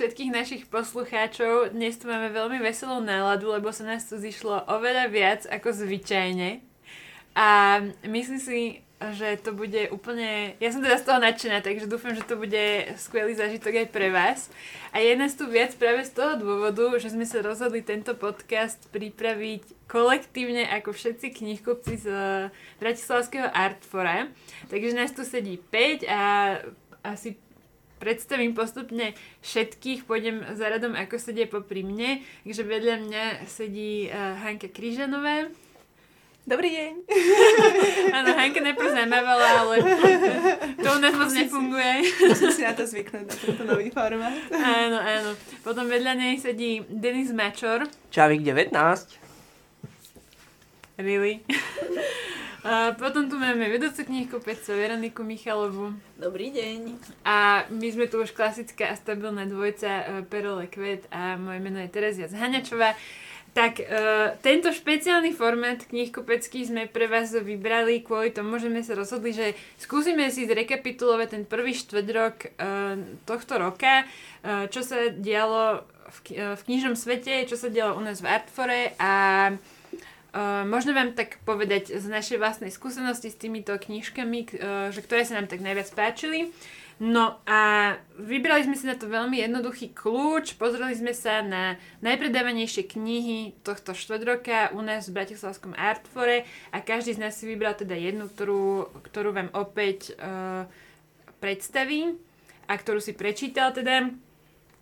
Všetkých našich poslucháčov. Dnes tu máme veľmi veselú náladu, lebo sa nás tu zišlo oveľa viac ako zvyčajne. A myslím si, že to bude úplne... Ja som teda z toho nadšená, takže dúfam, že to bude skvelý zážitok aj pre vás. A je nás tu viac práve z toho dôvodu, že sme sa rozhodli tento podcast pripraviť kolektívne ako všetci knihkupci z Bratislavského Artfora. Takže nás tu sedí 5 a asi predstavím postupne všetkých, pôjdem za radom, ako sedia popri mne. Takže vedľa mňa sedí uh, Hanka Kryžanová. Dobrý deň. Áno, Hanka najprv zamávala, ale to u nás moc nefunguje. Musím si na to zvyknúť, na tento nový formát. Áno, áno. Potom vedľa nej sedí Denis Mačor. Čavik 19. Really? A potom tu máme vedúcu knihkupecov Veroniku Michalovu. Dobrý deň. A my sme tu už klasická a stabilná dvojca uh, Perole Kvet a moje meno je Terezia Zhaňačová. Tak uh, tento špeciálny formát knihkupecký sme pre vás vybrali kvôli tomu, že sme sa rozhodli, že skúsime si zrekapitulovať ten prvý štvrťrok uh, tohto roka, uh, čo sa dialo v, uh, v knižnom svete, čo sa dialo u nás v Artfore a Uh, možno vám tak povedať z našej vlastnej skúsenosti s týmito knižkami, uh, že ktoré sa nám tak najviac páčili. No a vybrali sme si na to veľmi jednoduchý kľúč, pozreli sme sa na najpredávanejšie knihy tohto štvrtroka u nás v Bratislavskom Artfore a každý z nás si vybral teda jednu, ktorú, ktorú vám opäť uh, predstaví a ktorú si prečítal teda.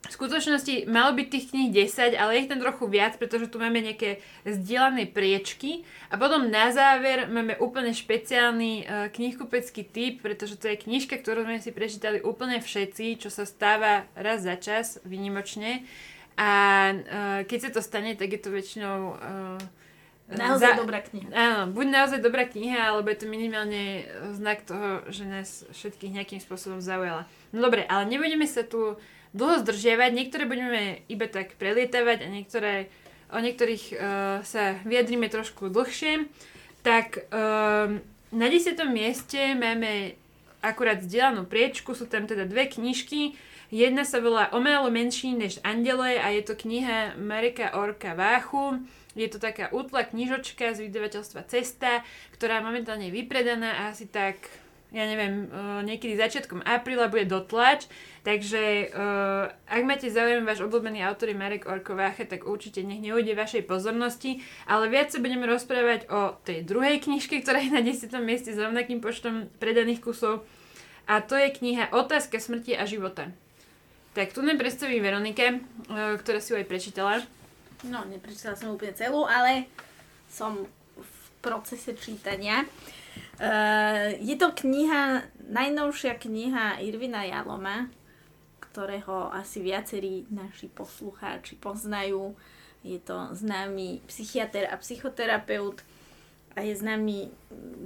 V skutočnosti malo byť tých kníh 10, ale je ich tam trochu viac, pretože tu máme nejaké zdieľané priečky. A potom na záver máme úplne špeciálny uh, knihkupecký typ, pretože to je knižka, ktorú sme si prečítali úplne všetci, čo sa stáva raz za čas, vynimočne. A uh, keď sa to stane, tak je to väčšinou... Uh, Naozaj za, dobrá kniha. Áno, buď naozaj dobrá kniha, alebo je to minimálne znak toho, že nás všetkých nejakým spôsobom zaujala. No dobre, ale nebudeme sa tu dlho zdržiavať. Niektoré budeme iba tak prelietavať a niektoré, o niektorých uh, sa vyjadríme trošku dlhšie. Tak uh, na 10. mieste máme akurát vzdelanú priečku, sú tam teda dve knižky. Jedna sa volá O menší než Andele a je to kniha Mareka Orka Váchu. Je to taká útla knižočka z vydavateľstva Cesta, ktorá momentálne je vypredaná a asi tak ja neviem, uh, niekedy začiatkom apríla bude dotlač, takže uh, ak máte záujem váš obľúbený autor je Marek Orkovácha, tak určite nech neujde vašej pozornosti, ale viac sa budeme rozprávať o tej druhej knižke, ktorá je na 10. mieste s rovnakým počtom predaných kusov a to je kniha Otázka smrti a života. Tak tu predstavím Veronike, uh, ktorá si ju aj prečítala. No, neprečítala som úplne celú, ale som v procese čítania. Uh, je to kniha, najnovšia kniha Irvina Jaloma, ktorého asi viacerí naši poslucháči poznajú. Je to známy psychiatr a psychoterapeut a je známy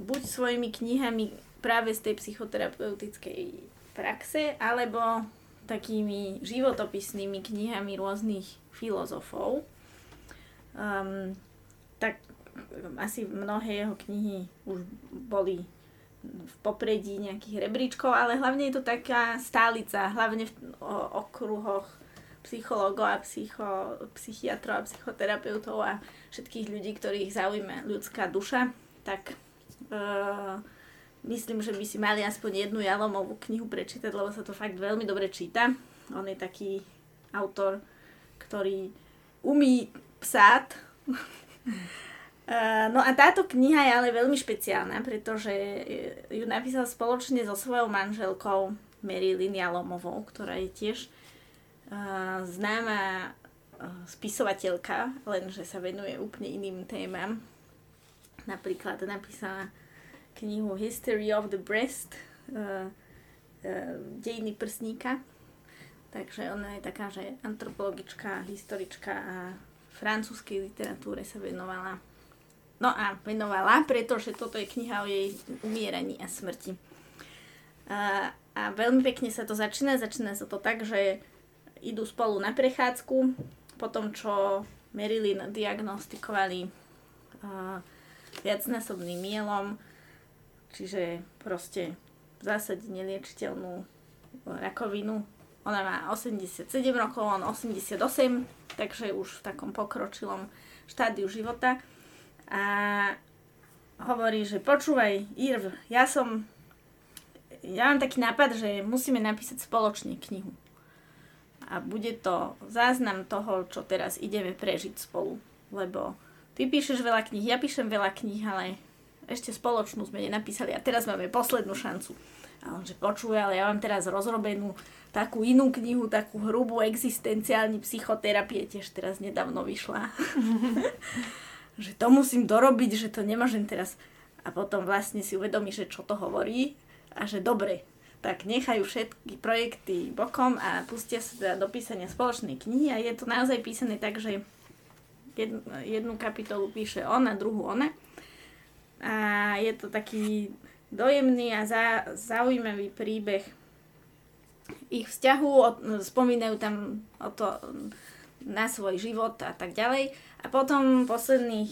buď svojimi knihami práve z tej psychoterapeutickej praxe, alebo takými životopisnými knihami rôznych filozofov. Um, tak asi mnohé jeho knihy už boli v popredí nejakých rebríčkov, ale hlavne je to taká stálica, hlavne v okruhoch psychológov a psycho, psychiatrov a psychoterapeutov a všetkých ľudí, ktorých zaujíma ľudská duša, tak uh, myslím, že by si mali aspoň jednu Jalomovú knihu prečítať, lebo sa to fakt veľmi dobre číta. On je taký autor, ktorý umí psát no a táto kniha je ale veľmi špeciálna, pretože ju napísal spoločne so svojou manželkou Marilyn Jalomovou, ktorá je tiež uh, známa spisovateľka, lenže sa venuje úplne iným témam. Napríklad napísala knihu History of the Breast, dejiny prsníka. Takže ona je taká, že antropologička, historička a francúzskej literatúre sa venovala No a venovala, pretože toto je kniha o jej umieraní a smrti. A, a veľmi pekne sa to začína. Začína sa to tak, že idú spolu na prechádzku, potom čo Marilyn diagnostikovali uh, viacnásobným mielom, čiže proste v zásade neliečiteľnú rakovinu Ona má 87 rokov, on 88, takže už v takom pokročilom štádiu života. A hovorí, že počúvaj, Irv, ja som... Ja mám taký nápad, že musíme napísať spoločne knihu. A bude to záznam toho, čo teraz ideme prežiť spolu. Lebo ty píšeš veľa kníh, ja píšem veľa kníh, ale ešte spoločnú sme nenapísali a teraz máme poslednú šancu. A on že počuje, ale ja mám teraz rozrobenú takú inú knihu, takú hrubú existenciálnu psychoterapie, tiež teraz nedávno vyšla. že to musím dorobiť, že to nemôžem teraz. A potom vlastne si uvedomí, že čo to hovorí a že dobre, tak nechajú všetky projekty bokom a pustia sa teda do písania spoločnej knihy a je to naozaj písané tak, že jednu, kapitolu píše on a druhú ona. A je to taký dojemný a za, zaujímavý príbeh ich vzťahu, spomínajú tam o to na svoj život a tak ďalej. A potom posledných,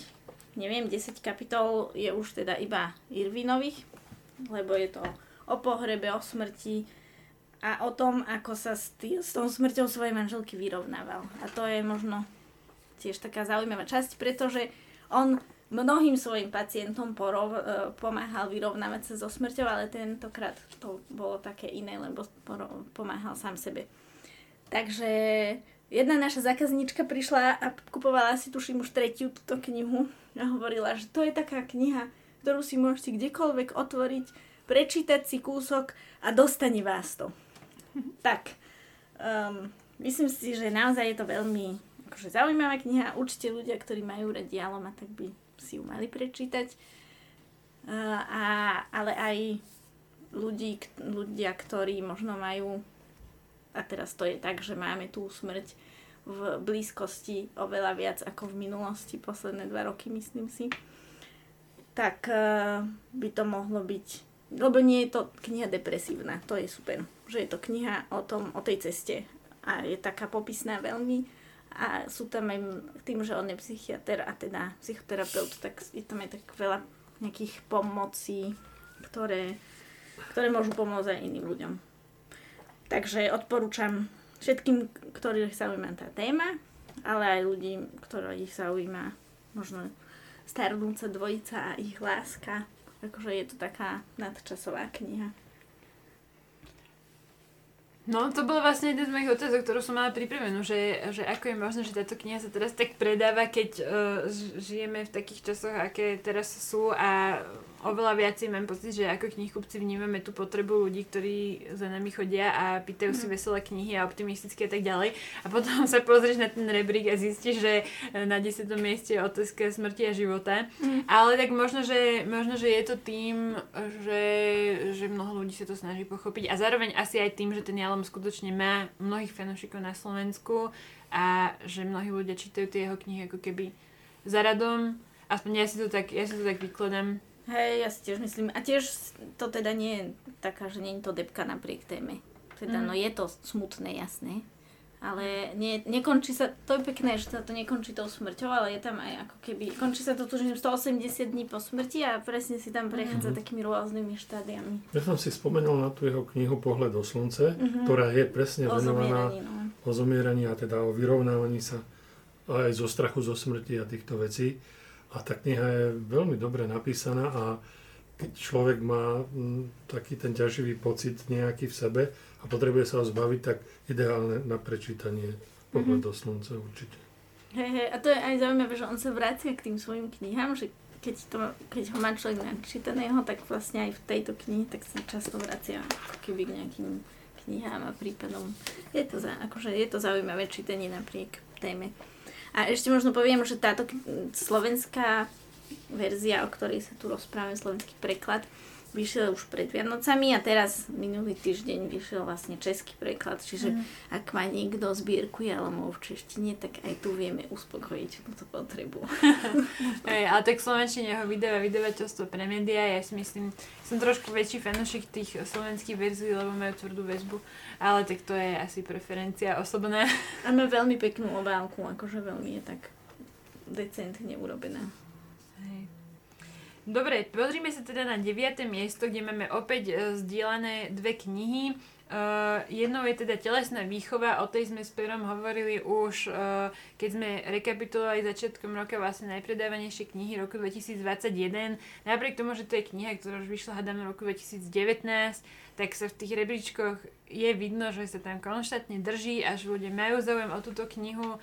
neviem, 10 kapitol je už teda iba Irvinových, lebo je to o pohrebe, o smrti a o tom, ako sa s, tý, s tou smrťou svojej manželky vyrovnával. A to je možno tiež taká zaujímavá časť, pretože on mnohým svojim pacientom porov, e, pomáhal vyrovnávať sa so smrťou, ale tentokrát to bolo také iné, lebo pomáhal sám sebe. Takže jedna naša zákazníčka prišla a kupovala si, tuším, už tretiu túto knihu a hovorila, že to je taká kniha, ktorú si môžete kdekoľvek otvoriť, prečítať si kúsok a dostane vás to. tak, um, myslím si, že naozaj je to veľmi akože zaujímavá kniha. Určite ľudia, ktorí majú radi Aloma, tak by si ju mali prečítať. A, ale aj ľudí, ľudia, ktorí možno majú, a teraz to je tak, že máme tú smrť v blízkosti oveľa viac ako v minulosti, posledné dva roky myslím si, tak by to mohlo byť, lebo nie je to kniha depresívna, to je super, že je to kniha o, tom, o tej ceste a je taká popisná veľmi a sú tam aj tým, že on je psychiatr a teda psychoterapeut, tak je tam aj tak veľa nejakých pomocí, ktoré, ktoré môžu pomôcť aj iným ľuďom. Takže odporúčam všetkým, ktorých zaujíma tá téma, ale aj ľudí, ktorých zaujíma možno starnúca dvojica a ich láska. Akože je to taká nadčasová kniha. No, to bolo vlastne jeden z mojich otázok, ktorú som mala pripravenú, že, že ako je možné, že táto kniha sa teraz tak predáva, keď uh, žijeme v takých časoch, aké teraz sú a oveľa viacej mám pocit, že ako knihkupci vnímame tú potrebu ľudí, ktorí za nami chodia a pýtajú si mhm. veselé knihy a optimistické a tak ďalej. A potom sa pozrieš na ten rebrík a zistíš, že na 10. mieste je otázka smrti a života. Mm. Ale tak možno že, možno, že je to tým, že, že mnoho ľudí sa to snaží pochopiť a zároveň asi aj tým, že ten Jalom skutočne má mnohých fanúšikov na Slovensku a že mnohí ľudia čítajú tie jeho knihy ako keby za radom. Aspoň ja si to tak, ja si to tak vykladám Hej, ja si tiež myslím. A tiež to teda nie je taká, že nie je to depka napriek téme. Teda, mm. no je to smutné, jasné. Ale nie, nekončí sa, to je pekné, že sa to nekončí tou smrťou, ale je tam aj ako keby, končí sa to tužím 180 dní po smrti a presne si tam prechádza mm. takými rôznymi štádiami. Ja som si spomenul na tú jeho knihu Pohled do slunce, mm-hmm. ktorá je presne o venovaná no. o zomieraní a teda o vyrovnávaní sa aj zo strachu zo smrti a týchto vecí. A tá kniha je veľmi dobre napísaná a keď človek má mm, taký ten ťaživý pocit nejaký v sebe a potrebuje sa ho zbaviť, tak ideálne na prečítanie Pohled mm-hmm. do slunca určite. Hej, hej, a to je aj zaujímavé, že on sa vracia k tým svojim knihám, že keď, to, keď ho má človek načítaného, tak vlastne aj v tejto knihe tak sa často vracia keby k nejakým knihám a prípadom. Je to, za, akože je to zaujímavé čítanie napriek téme. A ešte možno poviem, že táto slovenská verzia, o ktorej sa tu rozprávame, slovenský preklad, vyšiel už pred Vianocami a teraz minulý týždeň vyšiel vlastne český preklad, čiže mm. ak má niekto zbierku Jalomov v češtine, tak aj tu vieme uspokojiť túto potrebu. Hey, ale tak slovenčine ho vydáva vydavateľstvo pre médiá, ja si myslím, som trošku väčší fanúšik tých slovenských verzií, lebo majú tvrdú väzbu, ale tak to je asi preferencia osobná. A má veľmi peknú obálku, akože veľmi je tak decentne urobená. Dobre, pozrime sa teda na 9. miesto, kde máme opäť uh, zdieľané dve knihy. Uh, jednou je teda telesná výchova, o tej sme s Perom hovorili už, uh, keď sme rekapitulovali začiatkom roka vlastne najpredávanejšie knihy roku 2021. Napriek tomu, že to je kniha, ktorá už vyšla hádam v roku 2019, tak sa v tých rebríčkoch je vidno, že sa tam konštantne drží a že ľudia majú záujem o túto knihu.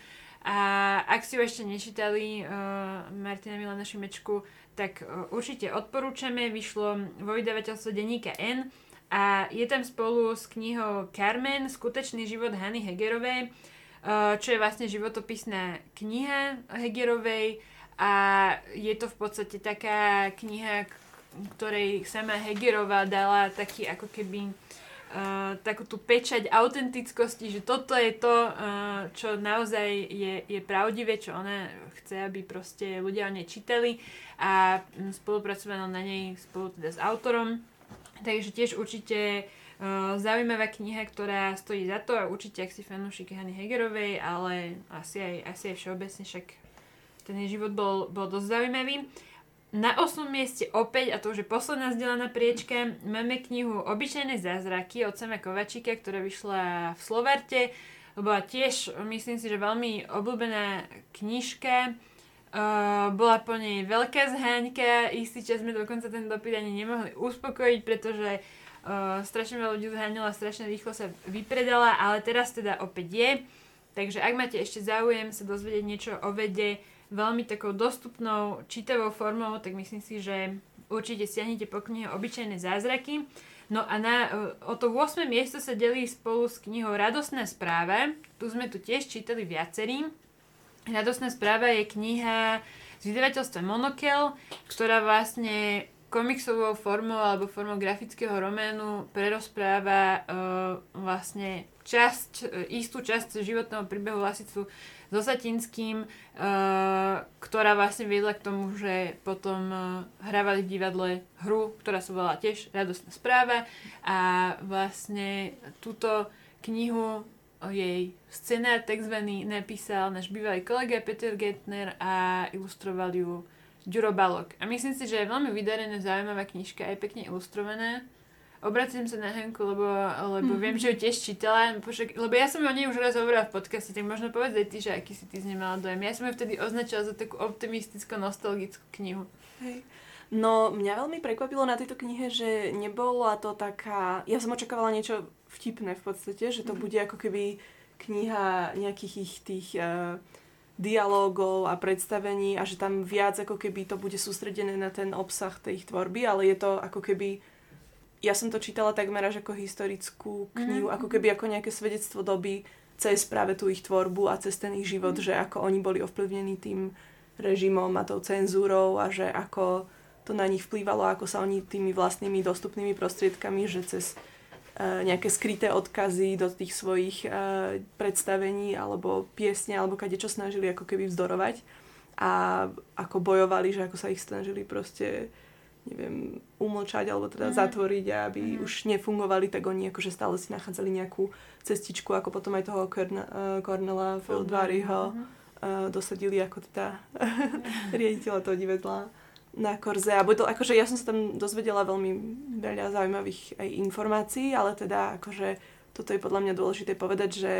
A ak si ju ešte nečítali uh, Martina Milana Šimečku, tak uh, určite odporúčame. Vyšlo vo vydavateľstve denníka N a je tam spolu s knihou Carmen, Skutečný život Hany Hegerovej, eh, čo je vlastne životopisná kniha Hegerovej a je to v podstate taká kniha, ktorej sama Hegerová dala taký ako keby Uh, takú tú pečať autentickosti, že toto je to, uh, čo naozaj je, je pravdivé, čo ona chce, aby proste ľudia o nej čítali a spolupracovalo na nej spolu teda s autorom. Takže tiež určite uh, zaujímavá kniha, ktorá stojí za to a určite ak si fanúšik Hany Hegerovej, ale asi aj, asi aj všeobecne, však ten jej život bol, bol dosť zaujímavý. Na 8. mieste opäť, a to už je posledná zdieľaná priečka, máme knihu Obyčajné zázraky od Sama Kovačíka, ktorá vyšla v Slovarte. Bola tiež, myslím si, že veľmi obľúbená knižka. Bola po nej veľká zháňka, istý čas sme dokonca ten dopyt ani nemohli uspokojiť, pretože strašne veľa ľudí zháňala, strašne rýchlo sa vypredala, ale teraz teda opäť je. Takže ak máte ešte záujem sa dozvedieť niečo o vede veľmi takou dostupnou, čítavou formou, tak myslím si, že určite stiahnete po knihe Obyčajné zázraky. No a na, uh, o to 8. miesto sa delí spolu s knihou Radostná správa. Tu sme tu tiež čítali viacerým. Radostná správa je kniha z vydavateľstva Monokel, ktorá vlastne komiksovou formou alebo formou grafického románu prerozpráva uh, vlastne časť, uh, istú časť životného príbehu Lasicu so Satinským, uh, ktorá vlastne viedla k tomu, že potom uh, hrávali v divadle hru, ktorá sa volala tiež Radostná správa a vlastne túto knihu o jej scenár tzv. napísal náš bývalý kolega Peter Getner a ilustroval ju Ďuro Balok. A myslím si, že je veľmi vydarená, zaujímavá knižka, aj pekne ilustrovaná. Obracím sa na Henku, lebo, lebo mm-hmm. viem, že ju tiež čítala, lebo ja som o nej už raz hovorila v podcaste, tak možno povedz aj ty, že aký si ty z nej mala dojem. Ja som ju vtedy označila za takú optimisticko-nostalgickú knihu. Hej. No, mňa veľmi prekvapilo na tejto knihe, že nebola to taká... Ja som očakávala niečo vtipné v podstate, že to mm. bude ako keby kniha nejakých ich tých uh, dialógov a predstavení a že tam viac ako keby to bude sústredené na ten obsah tej ich tvorby, ale je to ako keby ja som to čítala takmer až ako historickú knihu, mm. ako keby ako nejaké svedectvo doby cez práve tú ich tvorbu a cez ten ich život, mm. že ako oni boli ovplyvnení tým režimom a tou cenzúrou a že ako to na nich vplývalo, ako sa oni tými vlastnými dostupnými prostriedkami, že cez nejaké skryté odkazy do tých svojich e, predstavení alebo piesne alebo kade čo snažili ako keby vzdorovať a ako bojovali, že ako sa ich snažili proste neviem, umlčať alebo teda mm. zatvoriť a aby mm. už nefungovali, tak oni akože stále si nachádzali nejakú cestičku, ako potom aj toho Cornela, Cornela Feldváriho mm. dosadili ako teda riaditeľa toho divadla na Korze a to, akože ja som sa tam dozvedela veľmi veľa zaujímavých aj informácií, ale teda akože toto je podľa mňa dôležité povedať, že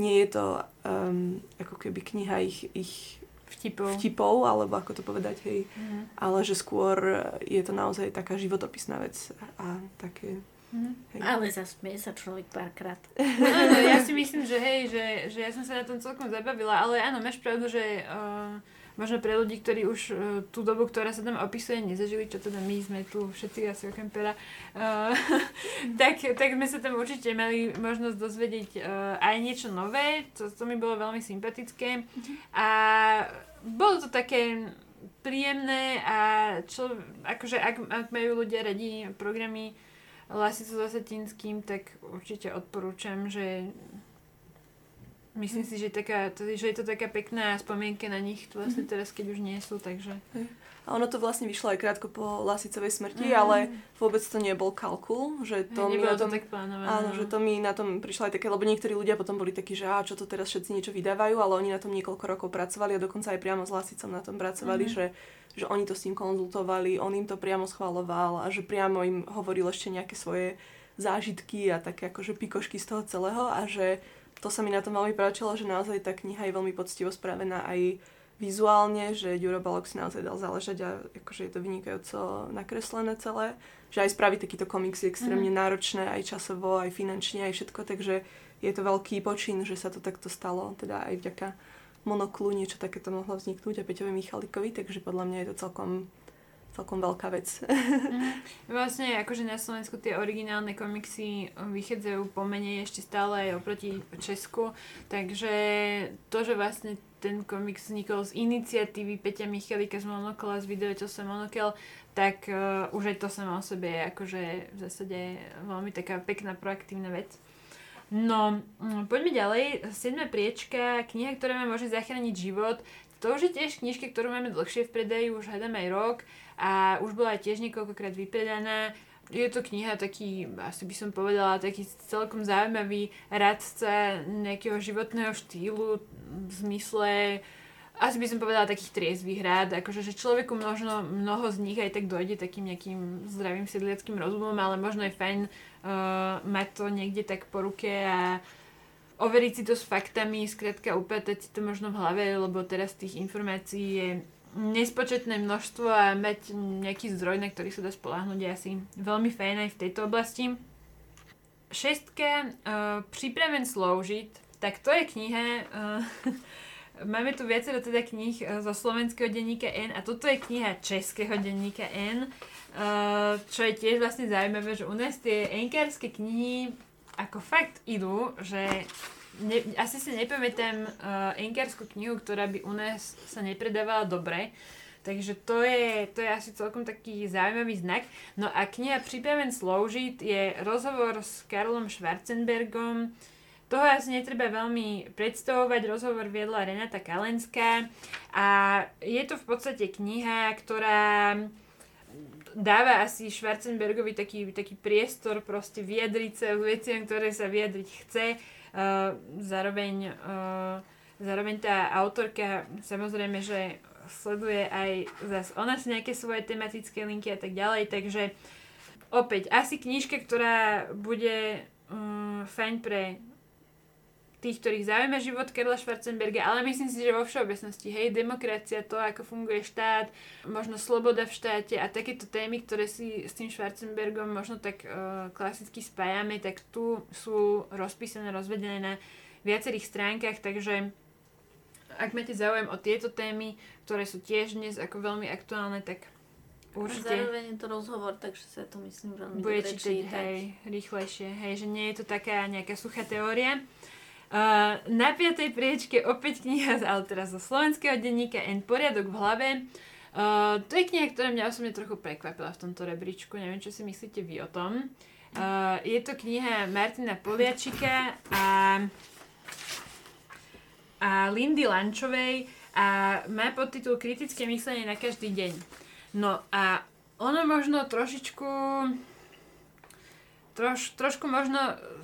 nie je to um, ako keby kniha ich, ich vtipov. vtipov, alebo ako to povedať, hej, mm. ale že skôr je to naozaj taká životopisná vec a také Mm. Ale zasmie sa človek párkrát. Áno, ja si myslím, že hej, že, že ja som sa na tom celkom zabavila, ale áno, máš pravdu, že uh, možno pre ľudí, ktorí už uh, tú dobu, ktorá sa tam opisuje, nezažili, čo teda my sme tu všetci asi okrem pera, uh, tak, tak sme sa tam určite mali možnosť dozvedieť uh, aj niečo nové, to, to mi bolo veľmi sympatické. A bolo to také príjemné a čo, akože ak, ak majú ľudia radi programy Lasicu so Satinským, tak určite odporúčam, že Myslím si, že, taká, že je to taká pekná spomienka na nich vlastne mhm. teraz, keď už nie sú, takže... A ono to vlastne vyšlo aj krátko po Lasicovej smrti, mm. ale vôbec to nebol kalkul, že to mi na tom... to tak plánované. Áno, no. že to mi na tom prišlo aj také, lebo niektorí ľudia potom boli takí, že á, čo to teraz všetci niečo vydávajú, ale oni na tom niekoľko rokov pracovali a dokonca aj priamo s Lasicom na tom pracovali, mm. že že oni to s ním konzultovali, on im to priamo schvaloval a že priamo im hovoril ešte nejaké svoje zážitky a také akože pikošky z toho celého a že to sa mi na tom veľmi páčilo, že naozaj tá kniha je veľmi poctivo spravená aj vizuálne, že Ďuro Balok si naozaj dal záležať a akože je to vynikajúco nakreslené celé. Že aj spraviť takýto komiks je extrémne mm. náročné, aj časovo, aj finančne, aj všetko, takže je to veľký počin, že sa to takto stalo, teda aj vďaka monoklu niečo takéto mohlo vzniknúť a Peťovi Michalikovi, takže podľa mňa je to celkom celkom veľká vec. mm. Vlastne akože na Slovensku tie originálne komiksy vychádzajú pomenej ešte stále aj oproti Česku, takže to, že vlastne ten komiks vznikol z iniciatívy Peťa Michalika z Monokla, z videočasom Monokel, tak uh, už aj to samo o sebe je akože v zásade veľmi taká pekná proaktívna vec. No, um, poďme ďalej. Siedme priečka, kniha, ktorá vám môže zachrániť život. To už je tiež knižka, ktorú máme dlhšie v predaji, už hľadám aj rok a už bola tiež niekoľkokrát vypredaná. Je to kniha taký, asi by som povedala, taký celkom zaujímavý radca nejakého životného štýlu v zmysle asi by som povedala takých triezvých rád, akože že človeku možno mnoho z nich aj tak dojde takým nejakým zdravým sedliackým rozumom, ale možno je fajn uh, mať to niekde tak po ruke a overiť si to s faktami, skrátka upratať si to možno v hlave, lebo teraz tých informácií je nespočetné množstvo a mať nejaký zdroj, na ktorý sa dá spolahnuť je asi veľmi fajn aj v tejto oblasti. Šestka, uh, Připraven sloužiť, tak to je kniha, uh, máme tu viacero teda kníh uh, zo slovenského denníka N a toto je kniha českého denníka N, uh, čo je tiež vlastne zaujímavé, že u nás tie enkárske knihy ako fakt idú, že ne, asi si nepamätám uh, enkárskú knihu, ktorá by u nás sa nepredávala dobre. Takže to je, to je asi celkom taký zaujímavý znak. No a kniha Připraven sloužiť je rozhovor s Karlom Schwarzenbergom. Toho asi netreba veľmi predstavovať. Rozhovor viedla Renata Kalenská a je to v podstate kniha, ktorá dáva asi Schwarzenbergovi taký, taký priestor proste vyjadriť sa veciam, ktoré sa vyjadriť chce zároveň, uh, zároveň tá autorka samozrejme, že sleduje aj zase ona si nejaké svoje tematické linky a tak ďalej, takže opäť asi knižka, ktorá bude um, fajn pre tých, ktorých zaujíma život Karla Schwarzenberga, ale myslím si, že vo všeobecnosti, hej, demokracia, to, ako funguje štát, možno sloboda v štáte a takéto témy, ktoré si s tým Schwarzenbergom možno tak uh, klasicky spájame, tak tu sú rozpísané, rozvedené na viacerých stránkach, takže ak máte záujem o tieto témy, ktoré sú tiež dnes ako veľmi aktuálne, tak Určite. Zároveň je to rozhovor, takže sa to myslím veľmi Bude dobre čítať. hej, rýchlejšie, hej, že nie je to taká nejaká suchá teória. Uh, na piatej priečke opäť kniha, ale teraz zo slovenského denníka N poriadok v hlave. Uh, to je kniha, ktorá mňa osobne trochu prekvapila v tomto rebríčku. Neviem, čo si myslíte vy o tom. Uh, je to kniha Martina Poliačika a, a Lindy Lančovej a má podtitul Kritické myslenie na každý deň. No a ono možno trošičku troš, trošku možno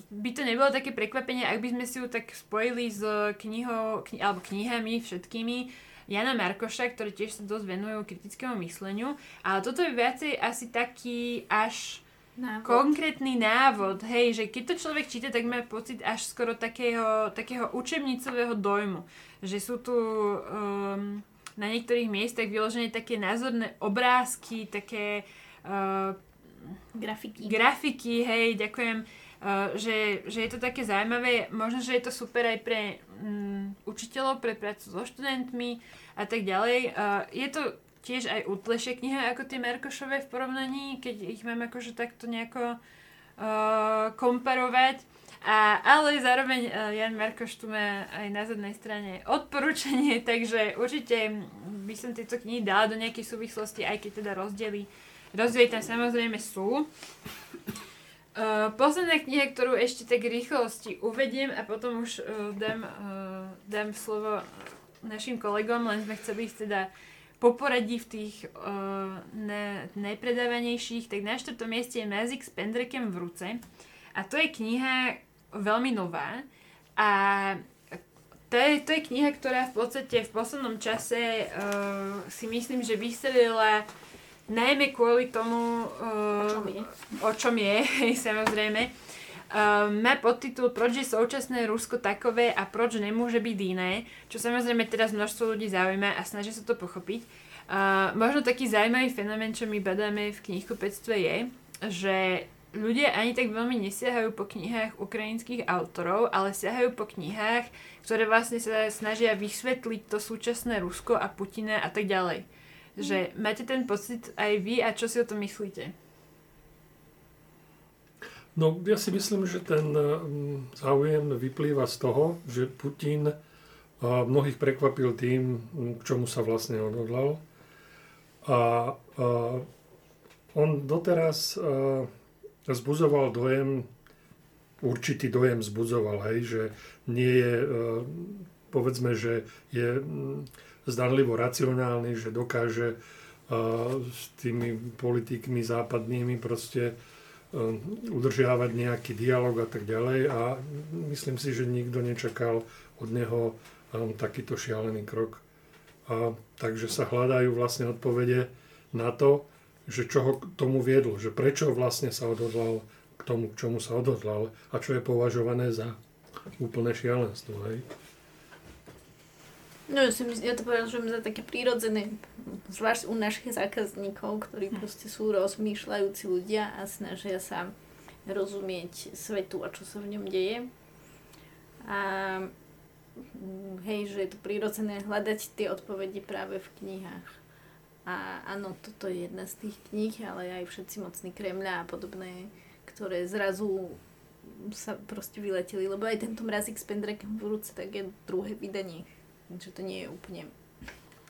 by to nebolo také prekvapenie, ak by sme si ju tak spojili s knihou, kni, alebo knihami všetkými Jana Markoša, ktoré tiež sa dosť venujú kritickému mysleniu, ale toto je viacej asi taký až návod. konkrétny návod, hej, že keď to človek číta, tak má pocit až skoro takého, takého učebnicového dojmu, že sú tu um, na niektorých miestach vyložené také názorné obrázky, také uh, Grafiky. Grafiky, hej, ďakujem. Uh, že, že je to také zaujímavé, možno, že je to super aj pre um, učiteľov, pre prácu so študentmi a tak ďalej. Uh, je to tiež aj útlejšia kniha ako tie Merkošové v porovnaní, keď ich mám akože takto nejako uh, komparovať. A, ale zároveň uh, Jan Merkoš tu má aj na zadnej strane odporúčanie, takže určite by som tieto knihy dala do nejakej súvislosti, aj keď teda rozdiely Rozdiely tam samozrejme sú. Uh, posledná kniha, ktorú ešte tak rýchlosti uvediem a potom už uh, dám, uh, dám slovo našim kolegom, len sme chceli ísť teda po poradí v tých uh, ne, najpredávanejších, tak na štvrtom mieste je Mazik s pendrekem v ruce. A to je kniha veľmi nová. A to je, to je kniha, ktorá v podstate v poslednom čase uh, si myslím, že vystrelila najmä kvôli tomu, uh, o čom je, o čom je samozrejme. Uh, má podtitul Proč je současné Rusko takové a proč nemôže byť iné, čo samozrejme teraz množstvo ľudí zaujíma a snaží sa to pochopiť. Uh, možno taký zaujímavý fenomén, čo my badáme v knihkupectve je, že ľudia ani tak veľmi nesiahajú po knihách ukrajinských autorov, ale siahajú po knihách, ktoré vlastne sa snažia vysvetliť to súčasné Rusko a Putina a tak ďalej. Že máte ten pocit aj vy a čo si o tom myslíte? No, ja si myslím, že ten mm, záujem vyplýva z toho, že Putin mnohých prekvapil tým, k čomu sa vlastne odhodlal. A, a on doteraz zbuzoval dojem, určitý dojem zbudzoval, hej, že nie je, a, povedzme, že je zdanlivo racionálny, že dokáže a, s tými politikmi západnými proste a, udržiavať nejaký dialog a tak ďalej a myslím si, že nikto nečakal od neho a, takýto šialený krok. A, takže sa hľadajú vlastne odpovede na to, že čo ho k tomu viedlo, že prečo vlastne sa odhodlal k tomu, k čomu sa odhodlal a čo je považované za úplné šialenstvo. Hej? No ja, si myslím, ja to považujem za také prírodzené, zvlášť u našich zákazníkov, ktorí proste sú rozmýšľajúci ľudia a snažia sa rozumieť svetu a čo sa v ňom deje. A hej, že je to prirodzené hľadať tie odpovede práve v knihách. A áno, toto je jedna z tých kníh, ale aj všetci mocní Kremľa a podobné, ktoré zrazu sa proste vyleteli, lebo aj tento mrazík s pendrekem v ruce, tak je druhé vydanie. Takže to nie je úplne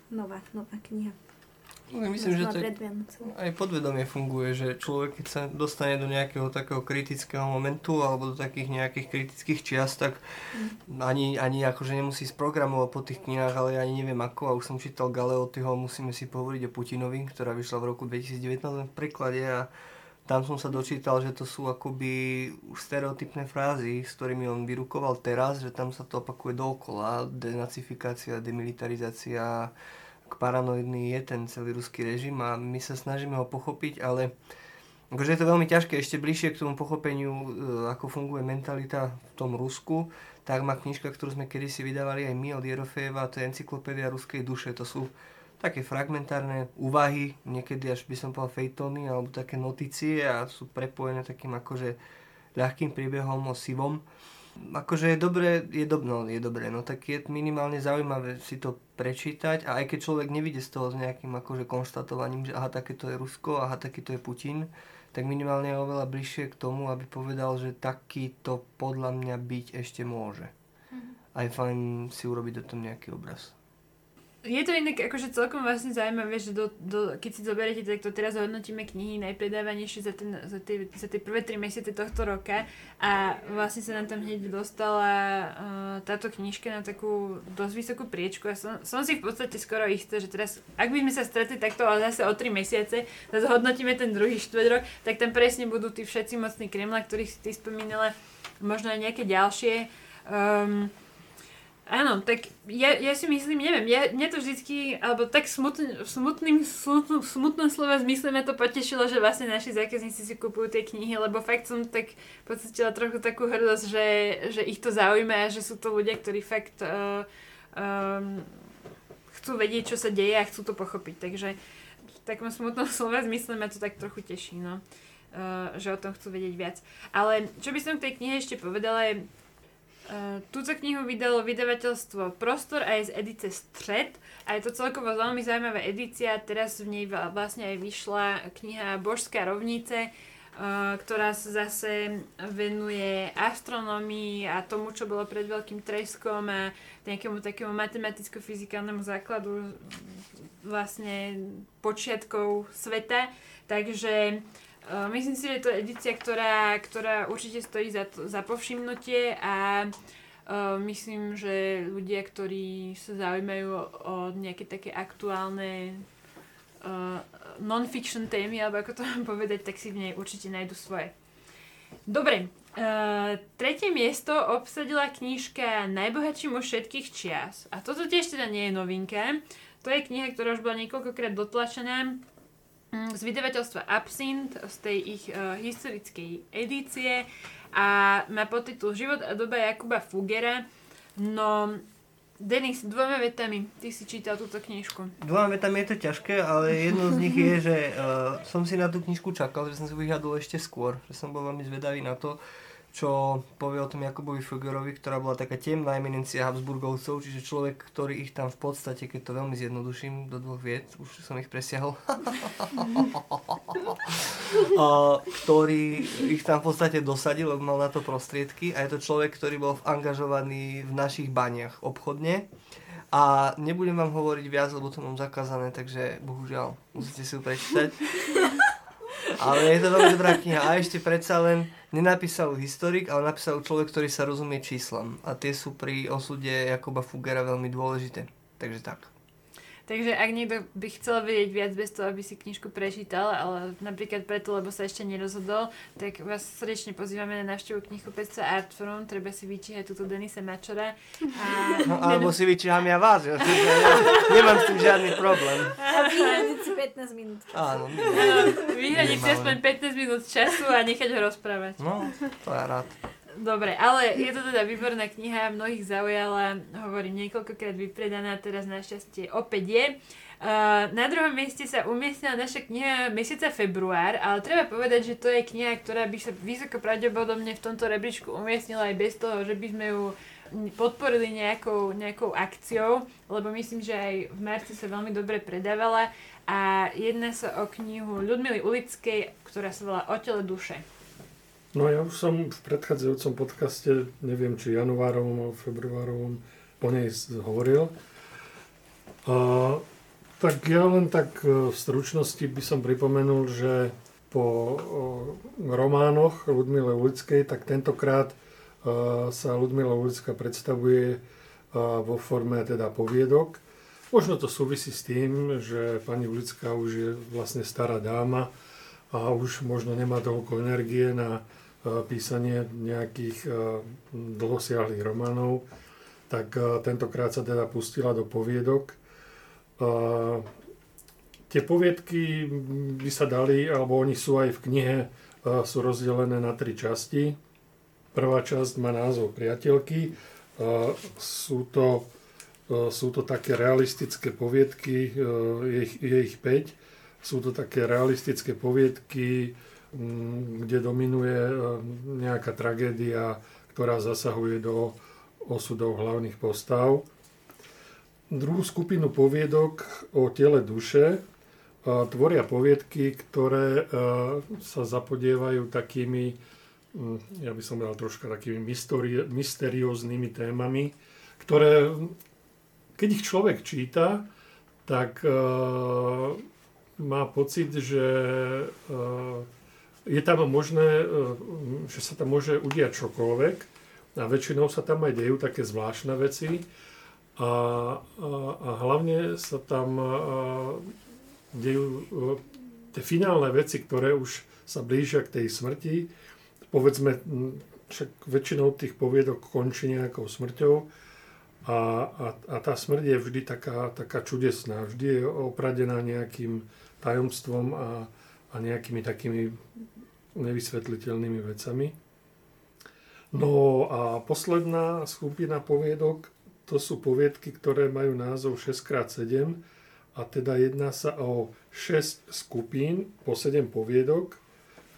nová, nová kniha. No, myslím, že to aj podvedomie funguje, že človek keď sa dostane do nejakého takého kritického momentu alebo do takých nejakých kritických čiast, tak mm. ani, ani akože nemusí sprogramovať po tých knihách, ale ani neviem ako. A už som čítal Galeotyho, musíme si pohovoriť o Putinovi, ktorá vyšla v roku 2019 v preklade a tam som sa dočítal, že to sú akoby stereotypné frázy, s ktorými on vyrukoval teraz, že tam sa to opakuje dookola. Denacifikácia, demilitarizácia, paranoidný je ten celý ruský režim a my sa snažíme ho pochopiť, ale akože je to veľmi ťažké ešte bližšie k tomu pochopeniu, e, ako funguje mentalita v tom Rusku, tak má knižka, ktorú sme kedysi vydávali aj my od Jerofejeva, to je Encyklopédia ruskej duše, to sú také fragmentárne úvahy, niekedy až by som povedal fejtony alebo také notície a sú prepojené takým akože ľahkým príbehom o sivom akože je dobré, je, dob, no, je dobré, no tak je minimálne zaujímavé si to prečítať a aj keď človek nevidie z toho s nejakým akože konštatovaním, že aha, takéto je Rusko, aha, takýto je Putin, tak minimálne je oveľa bližšie k tomu, aby povedal, že takýto podľa mňa byť ešte môže. Mhm. Aj fajn si urobiť o tom nejaký obraz je to inak akože celkom vlastne zaujímavé, že do, do, keď si zoberiete, tak to teraz hodnotíme knihy najpredávanejšie za, ten, za, tie, za tie prvé tri mesiace tohto roka a vlastne sa nám tam hneď dostala uh, táto knižka na takú dosť vysokú priečku a som, som si v podstate skoro istá, že teraz, ak by sme sa stretli takto ale zase o tri mesiace, zase hodnotíme ten druhý štvrť rok, tak tam presne budú tí všetci mocní Kremla, ktorých si ty spomínala, možno aj nejaké ďalšie. Um, Áno, tak ja, ja si myslím, neviem, ja, mňa to vždycky, alebo tak smutn, smutným, smutným, smutnom slova zmysle ma to potešilo, že vlastne naši zákazníci si kupujú tie knihy, lebo fakt som tak pocitila trochu takú hrdosť, že, že ich to zaujíma a že sú to ľudia, ktorí fakt uh, um, chcú vedieť, čo sa deje a chcú to pochopiť. Takže v takom smutnom slova zmysle ma to tak trochu teší, no. Uh, že o tom chcú vedieť viac. Ale čo by som k tej knihe ešte povedala je, Uh, túto knihu vydalo vydavateľstvo Prostor aj z edice Stred a je to celkovo veľmi zaujímavá edícia. Teraz v nej vlastne aj vyšla kniha Božská rovnice, uh, ktorá sa zase venuje astronomii a tomu, čo bolo pred veľkým treskom a nejakému takému matematicko-fyzikálnemu základu vlastne počiatkov sveta. Takže Uh, myslím si, že to je edícia, ktorá, ktorá určite stojí za, to, za povšimnutie a uh, myslím, že ľudia, ktorí sa zaujímajú o, nejaké také aktuálne uh, non-fiction témy, alebo ako to mám povedať, tak si v nej určite nájdu svoje. Dobre, uh, tretie miesto obsadila knižka Najbohatší muž všetkých čias. A toto tiež teda nie je novinka. To je kniha, ktorá už bola niekoľkokrát dotlačená z vydavateľstva Absint, z tej ich uh, historickej edície a má podtitul Život a doba Jakuba Fugera. No, Denis, dvoma vetami, ty si čítal túto knižku. Dvoma vetami je to ťažké, ale jedno z nich je, že uh, som si na tú knižku čakal, že som si vyhľadol ešte skôr, že som bol veľmi zvedavý na to, čo povie o tom Jakubovi Fuggerovi, ktorá bola taká temná eminencia Habsburgovcov, čiže človek, ktorý ich tam v podstate, keď to veľmi zjednoduším do dvoch vied, už som ich presiahol, a, ktorý ich tam v podstate dosadil, lebo mal na to prostriedky a je to človek, ktorý bol angažovaný v našich baniach obchodne. A nebudem vám hovoriť viac, lebo to mám zakázané, takže bohužiaľ musíte si ju prečítať. Ale je to veľmi dobrá kniha. A ešte predsa len nenapísal historik, ale napísal človek, ktorý sa rozumie číslam. A tie sú pri osude Jakoba Fugera veľmi dôležité. Takže tak. Takže ak niekto by chcel vedieť viac bez toho, aby si knižku prečítal, ale napríklad preto, lebo sa ešte nerozhodol, tak vás srdečne pozývame na návštevu knihkupectva Artforum, treba si vyčíhať túto Denise Mačora. A... No, alebo si vyčíham ja vás, ja, ja nemám s tým žiadny problém. A vyhradiť si 15 minút času. Áno, vyhradiť si aspoň 15 minút času a nechať ho rozprávať. No, to ja rád. Dobre, ale je to teda výborná kniha, mnohých zaujala, hovorím, niekoľkokrát vypredaná, teraz našťastie opäť je. Na druhom mieste sa umiestnila naša kniha mesiaca február, ale treba povedať, že to je kniha, ktorá by sa vysoko pravdepodobne v tomto rebríčku umiestnila aj bez toho, že by sme ju podporili nejakou, nejakou akciou, lebo myslím, že aj v marci sa veľmi dobre predávala a jedná sa o knihu Ľudmily Ulickej, ktorá sa volá O tele duše. No ja už som v predchádzajúcom podcaste, neviem či januárovom alebo februárovom, o nej hovoril. A, tak ja len tak e, v stručnosti by som pripomenul, že po o, románoch Ludmile Ulickej, tak tentokrát e, sa Ludmila Ulická predstavuje e, vo forme teda poviedok. Možno to súvisí s tým, že pani Ulická už je vlastne stará dáma a už možno nemá toľko energie na písanie nejakých dlhosiahlých románov, tak tentokrát sa teda pustila do poviedok. Tie poviedky by sa dali, alebo oni sú aj v knihe, sú rozdelené na tri časti. Prvá časť má názov Priateľky. Sú to, sú to také realistické poviedky, je ich, je ich 5. Sú to také realistické poviedky, kde dominuje e, nejaká tragédia, ktorá zasahuje do osudov hlavných postav. Druhú skupinu poviedok o tele duše e, tvoria poviedky, ktoré e, sa zapodievajú takými, mm, ja by som povedal troška takými mysterióznymi témami, ktoré, keď ich človek číta, tak má pocit, že je tam možné, e, že sa tam môže udiať čokoľvek a väčšinou sa tam aj dejú také zvláštne veci a, a, a hlavne sa tam a, dejú a, e, tie finálne veci, ktoré už sa blížia k tej smrti. Povedzme, však väčšinou tých poviedok končí nejakou smrťou a, a, a tá smrť je vždy taká, taká čudesná, vždy je opradená nejakým tajomstvom a, a nejakými takými nevysvetliteľnými vecami. No a posledná skupina poviedok, to sú poviedky, ktoré majú názov 6x7 a teda jedná sa o 6 skupín po 7 poviedok,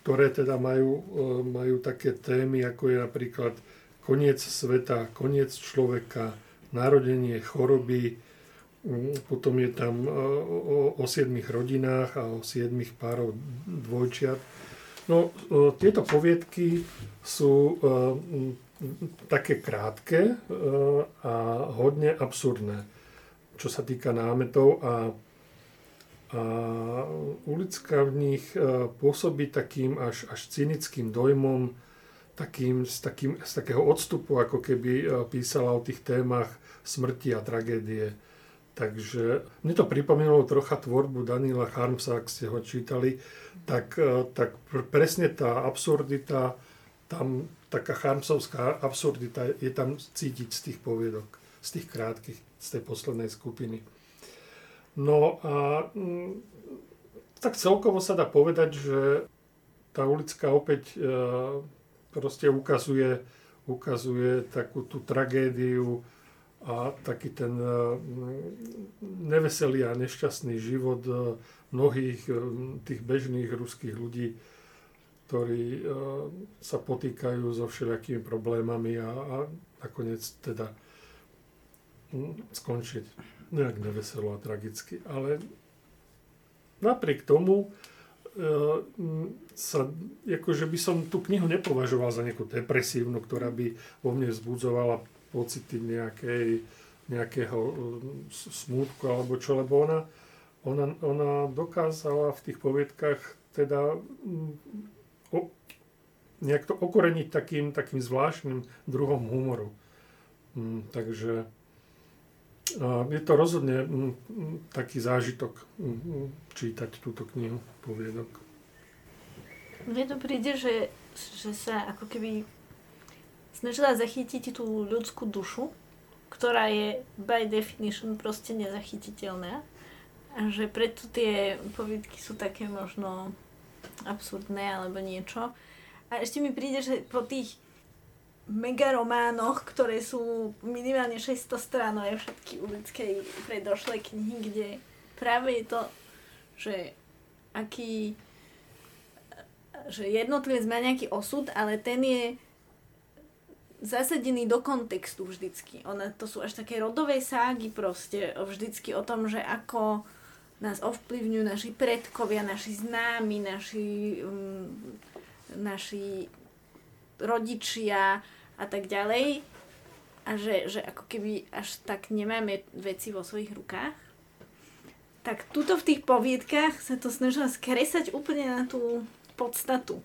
ktoré teda majú, e, majú také témy, ako je napríklad koniec sveta, koniec človeka, narodenie, choroby, potom je tam e, o, o 7 rodinách a o 7 párov dvojčiat No, e, tieto poviedky sú e, také krátke e, a hodne absurdné, čo sa týka námetov a, a Ulická v nich pôsobí takým až, až cynickým dojmom, takým, z, takým, z takého odstupu, ako keby písala o tých témach smrti a tragédie. Takže mne to pripomínalo trocha tvorbu Daniela Harmsa, ak ste ho čítali, tak, e, tak presne tá absurdita, tam taká Harmsovská absurdita je tam cítiť z tých poviedok, z tých krátkých, z tej poslednej skupiny. No a mm, tak celkovo sa dá povedať, že tá ulická opäť e, proste ukazuje, ukazuje takú tú tragédiu a taký ten e, neveselý a nešťastný život e, mnohých tých bežných ruských ľudí, ktorí sa potýkajú so všelijakými problémami a, a nakoniec teda skončiť nejak neveselo a tragicky. Ale napriek tomu e, sa, akože by som tú knihu nepovažoval za nejakú depresívnu, ktorá by vo mne vzbudzovala pocity nejakej, nejakého e, smútku alebo čo, lebo ona, ona, ona dokázala v tých poviedkach teda mm, o, nejak to okoreniť takým, takým zvláštnym druhom humoru. Mm, takže je to rozhodne mm, taký zážitok čítať túto knihu poviedok. Mne to príde, že, že sa ako keby snažila zachytiť tú ľudskú dušu, ktorá je by definition proste nezachytiteľná. A že preto tie poviedky sú také možno absurdné alebo niečo. A ešte mi príde, že po tých megarománoch, ktoré sú minimálne 600 stránové všetky ulickej predošlej knihy, kde práve je to, že aký že jednotlivec má nejaký osud, ale ten je zasadený do kontextu vždycky. Ona, to sú až také rodové ságy proste, vždycky o tom, že ako nás ovplyvňujú naši predkovia, naši známi, naši, um, naši rodičia, a tak ďalej. A že, že ako keby až tak nemáme veci vo svojich rukách. Tak tuto v tých poviedkach sa to snažila skresať úplne na tú podstatu.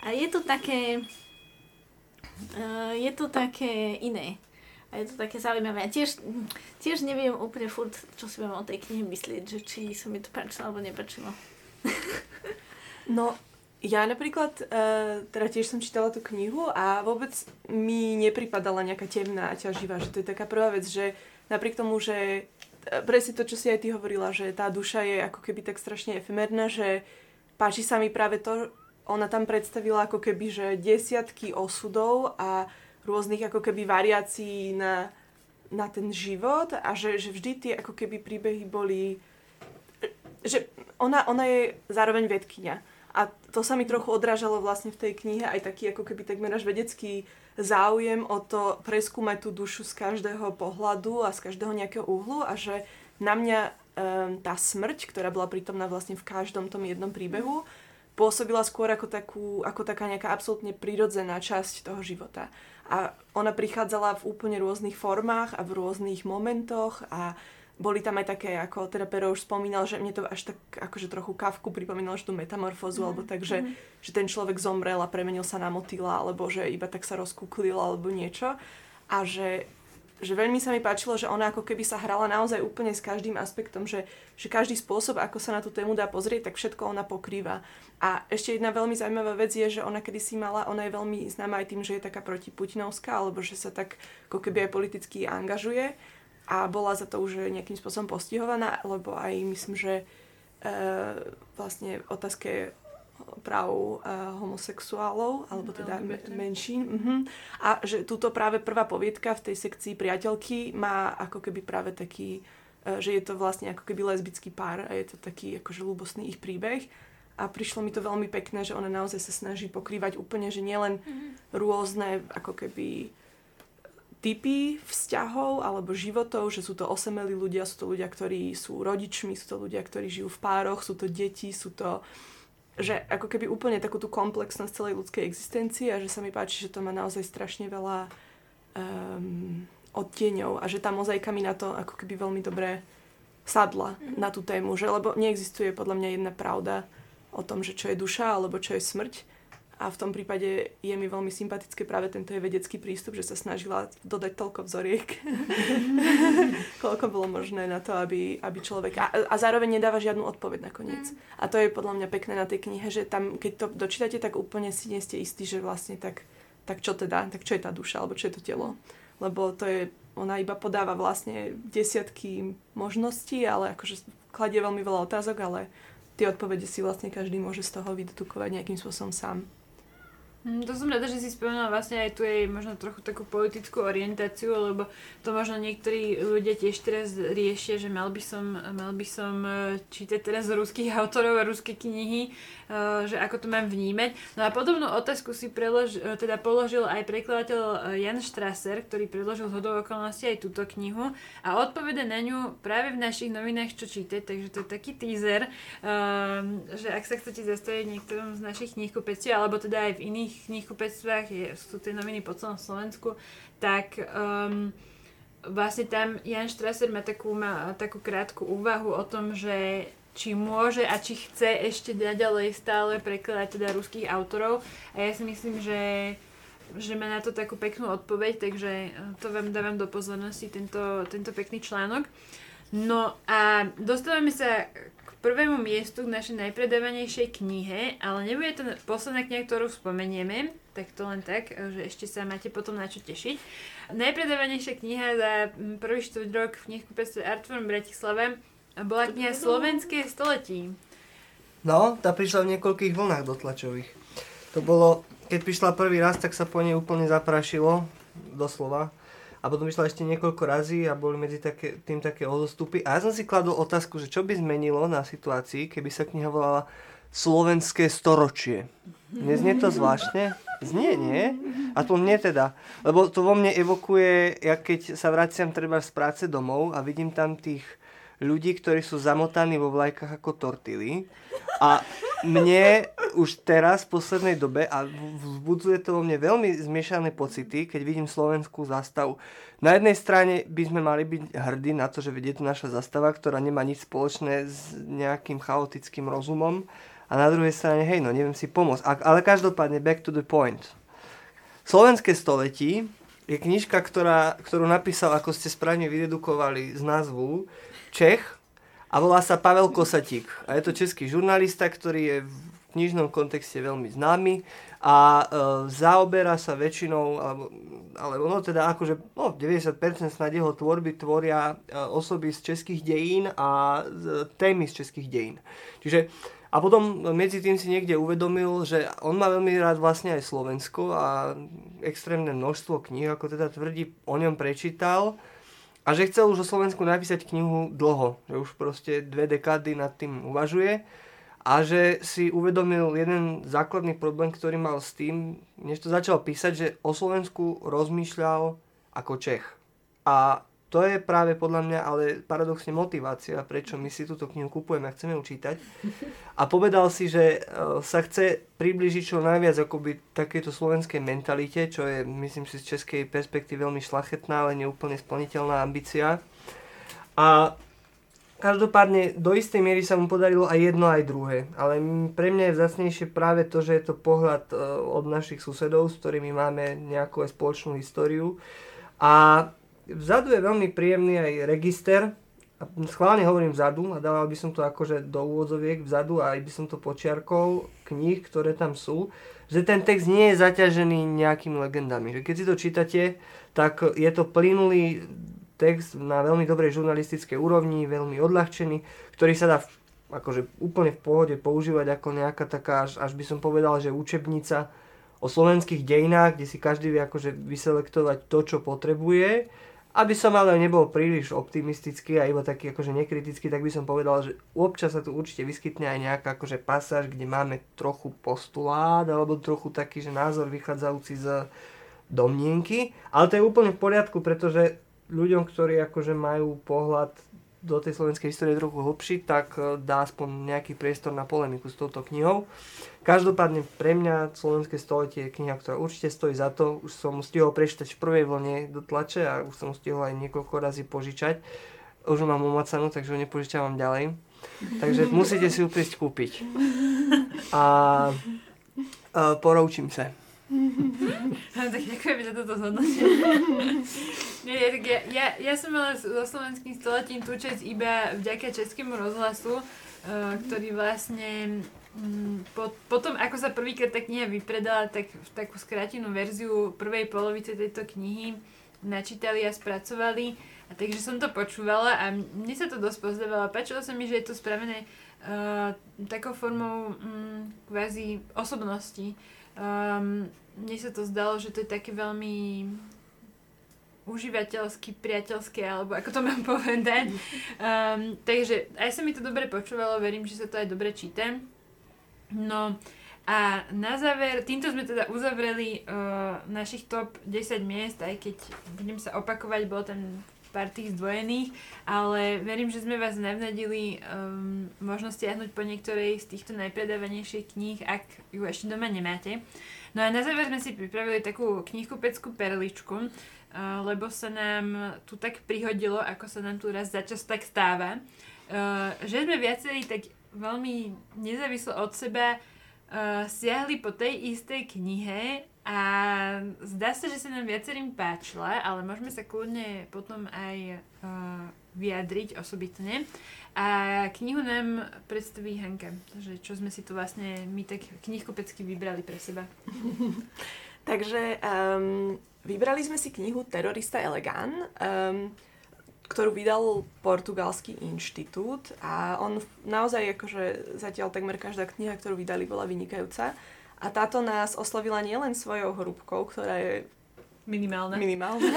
A je to také... Uh, je to také iné. A je to také zaujímavé. A tiež, tiež neviem úplne furt, čo si mám o tej knihe myslieť, že či sa mi to páčilo alebo nepačilo. no, ja napríklad, uh, teda tiež som čítala tú knihu a vôbec mi nepripadala nejaká temná a ťaživá, že to je taká prvá vec, že napriek tomu, že e, presne to, čo si aj ty hovorila, že tá duša je ako keby tak strašne efemerná, že páči sa mi práve to, ona tam predstavila ako keby, že desiatky osudov a rôznych ako keby variácií na, na ten život a že, že vždy tie ako keby príbehy boli že ona, ona je zároveň vedkynia. A to sa mi trochu odrážalo vlastne v tej knihe, aj taký ako keby takmer až vedecký záujem o to preskúmať tú dušu z každého pohľadu a z každého nejakého úhlu a že na mňa um, tá smrť, ktorá bola prítomná vlastne v každom tom jednom príbehu, pôsobila skôr ako, takú, ako taká nejaká absolútne prirodzená časť toho života. A ona prichádzala v úplne rôznych formách a v rôznych momentoch a boli tam aj také, ako teda Pero už spomínal, že mne to až tak akože trochu kavku pripomínalo, že tú metamorfózu, mm. alebo tak, že, mm. že ten človek zomrel a premenil sa na motýla, alebo že iba tak sa rozkúklil, alebo niečo. A že, že veľmi sa mi páčilo, že ona ako keby sa hrala naozaj úplne s každým aspektom, že, že každý spôsob, ako sa na tú tému dá pozrieť, tak všetko ona pokrýva. A ešte jedna veľmi zaujímavá vec je, že ona kedysi mala, ona je veľmi známa aj tým, že je taká protiputinovská, alebo že sa tak ako keby aj politicky angažuje a bola za to už nejakým spôsobom postihovaná, lebo aj myslím, že e, vlastne otázke práv e, homosexuálov, alebo teda me, menšín. Uh-huh. A že túto práve prvá poviedka v tej sekcii priateľky má ako keby práve taký, e, že je to vlastne ako keby lesbický pár a je to taký akože ľúbosný ich príbeh. A prišlo mi to veľmi pekné, že ona naozaj sa snaží pokrývať úplne, že nielen uh-huh. rôzne ako keby typy vzťahov alebo životov, že sú to osemelí ľudia, sú to ľudia, ktorí sú rodičmi, sú to ľudia, ktorí žijú v pároch, sú to deti, sú to že ako keby úplne takú tú komplexnosť celej ľudskej existencie a že sa mi páči, že to má naozaj strašne veľa um, odtieňov a že tá mozaika mi na to ako keby veľmi dobre sadla mm. na tú tému, že lebo neexistuje podľa mňa jedna pravda o tom, že čo je duša alebo čo je smrť, a v tom prípade je mi veľmi sympatické práve tento je vedecký prístup, že sa snažila dodať toľko vzoriek, koľko bolo možné na to, aby, aby človek... A, a zároveň nedáva žiadnu odpoveď nakoniec. Mm. A to je podľa mňa pekné na tej knihe, že tam, keď to dočítate, tak úplne si nie ste istí, že vlastne tak, tak čo teda, tak čo je tá duša, alebo čo je to telo. Lebo to je, ona iba podáva vlastne desiatky možností, ale akože kladie veľmi veľa otázok, ale tie odpovede si vlastne každý môže z toho vydedukovať nejakým spôsobom sám. Hm, to som rada, že si spomenula vlastne aj tu jej možno trochu takú politickú orientáciu, lebo to možno niektorí ľudia tiež teraz riešia, že mal by som, mal by som e, čítať teraz ruských autorov a ruské knihy, e, že ako to mám vnímať. No a podobnú otázku si prelož, e, teda položil aj prekladateľ Jan Strasser, ktorý predložil hodou okolností aj túto knihu a odpovede na ňu práve v našich novinách čo čítať, takže to je taký teaser, že ak sa chcete zastaviť niektorom z našich knihkupectiev, alebo teda aj v iných knihkupectvách, je, sú tie noviny po celom Slovensku, tak um, vlastne tam Jan Strasser má takú, má takú krátku úvahu o tom, že či môže a či chce ešte naďalej stále prekladať teda ruských autorov. A ja si myslím, že že má na to takú peknú odpoveď, takže to vám dávam do pozornosti, tento, tento pekný článok. No a dostávame sa prvému miestu k našej najpredávanejšej knihe, ale nebude to posledná kniha, ktorú spomenieme, tak to len tak, že ešte sa máte potom na čo tešiť. Najpredávanejšia kniha za prvý štvrť rok v knihkupectve Artform Bratislava bola kniha Slovenské století. No, tá prišla v niekoľkých vlnách dotlačových. To bolo, keď prišla prvý raz, tak sa po nej úplne zaprašilo, doslova a potom išla ešte niekoľko razy a boli medzi také, tým také odostupy. A ja som si kladol otázku, že čo by zmenilo na situácii, keby sa kniha volala Slovenské storočie. Neznie to zvláštne? Znie, nie? A to mne teda. Lebo to vo mne evokuje, ja keď sa vraciam treba z práce domov a vidím tam tých ľudí, ktorí sú zamotaní vo vlajkách ako tortily. A mne už teraz v poslednej dobe a vzbudzuje to vo mne veľmi zmiešané pocity, keď vidím slovenskú zastavu. Na jednej strane by sme mali byť hrdí na to, že vedie tu naša zastava, ktorá nemá nič spoločné s nejakým chaotickým rozumom. A na druhej strane, hej, no neviem si pomôcť. Ale každopádne, back to the point. Slovenské století je knižka, ktorá, ktorú napísal, ako ste správne vyredukovali z názvu, Čech a volá sa Pavel Kosatík. A je to český žurnalista, ktorý je v knižnom kontexte veľmi známy a e, zaoberá sa väčšinou, alebo, alebo no teda akože no, 90% snad jeho tvorby tvoria e, osoby z českých dejín a z, témy z českých dejín. Čiže a potom medzi tým si niekde uvedomil, že on má veľmi rád vlastne aj Slovensko a extrémne množstvo kníh, ako teda tvrdí, o ňom prečítal a že chcel už o Slovensku napísať knihu dlho, že už proste dve dekády nad tým uvažuje a že si uvedomil jeden základný problém, ktorý mal s tým, než to začal písať, že o Slovensku rozmýšľal ako Čech. A to je práve podľa mňa ale paradoxne motivácia, prečo my si túto knihu kupujeme a chceme ju čítať. A povedal si, že e, sa chce približiť čo najviac akoby takéto slovenskej mentalite, čo je, myslím si, z českej perspektívy veľmi šlachetná, ale neúplne splniteľná ambícia. A každopádne do istej miery sa mu podarilo aj jedno, aj druhé. Ale pre mňa je vzácnejšie práve to, že je to pohľad e, od našich susedov, s ktorými máme nejakú spoločnú históriu. A Vzadu je veľmi príjemný aj register, a schválne hovorím vzadu a dával by som to akože do úvodzoviek vzadu a aj by som to počiarkol kníh, ktoré tam sú, že ten text nie je zaťažený nejakými legendami. Že keď si to čítate, tak je to plynulý text na veľmi dobrej žurnalistickej úrovni, veľmi odľahčený, ktorý sa dá akože úplne v pohode používať ako nejaká taká, až, až by som povedal, že učebnica o slovenských dejinách, kde si každý vie akože vyselektovať to, čo potrebuje aby som ale nebol príliš optimistický a iba taký akože nekritický, tak by som povedal, že občas sa tu určite vyskytne aj nejaká akože pasáž, kde máme trochu postulát alebo trochu taký, že názor vychádzajúci z domnienky, ale to je úplne v poriadku, pretože ľuďom, ktorí akože majú pohľad do tej slovenskej histórie trochu hlbší, tak e, dá aspoň nejaký priestor na polemiku s touto knihou. Každopádne pre mňa Slovenské stoletie je kniha, ktorá určite stojí za to. Už som stihol prečítať v prvej vlne do tlače a už som stihol aj niekoľko razy požičať. Už ho mám umacanú, takže ho nepožičavam ďalej. Takže musíte si ju prísť kúpiť. A, a poroučím sa. tak ďakujem za toto zhodnotenie. Nie, tak ja, ja, ja som mala so slovenským stoletím tú časť iba vďaka českému rozhlasu, uh, ktorý vlastne um, po, potom, ako sa prvýkrát tá kniha vypredala, tak v takú skrátenú verziu prvej polovice tejto knihy načítali a spracovali. A takže som to počúvala a mne sa to dosť pozdávalo. Páčilo sa mi, že je to spravené uh, takou formou um, kvázi osobnosti. Um, mne sa to zdalo, že to je také veľmi užívateľský, priateľský, alebo ako to mám povedať. Um, takže aj sa mi to dobre počúvalo, verím, že sa to aj dobre číta. No a na záver, týmto sme teda uzavreli uh, našich top 10 miest, aj keď budem sa opakovať, bol tam pár tých zdvojených, ale verím, že sme vás navnadili um, možno stiahnuť po niektorej z týchto najpredávanejších kníh, ak ju ešte doma nemáte. No a na záver sme si pripravili takú knihkupeckú perličku, uh, lebo sa nám tu tak prihodilo, ako sa nám tu raz začas tak stáva, uh, že sme viacerí tak veľmi nezávislo od seba uh, siahli po tej istej knihe a zdá sa, že sa nám viacerým páčila, ale môžeme sa kľudne potom aj uh, vyjadriť osobitne. A knihu nám predstaví Hanka, že čo sme si tu vlastne my tak knihkopecky vybrali pre seba. Takže um, vybrali sme si knihu Terorista Elegán, um, ktorú vydal portugalský inštitút a on naozaj akože zatiaľ takmer každá kniha, ktorú vydali, bola vynikajúca. A táto nás oslovila nielen svojou hrúbkou, ktorá je minimálna. minimálna.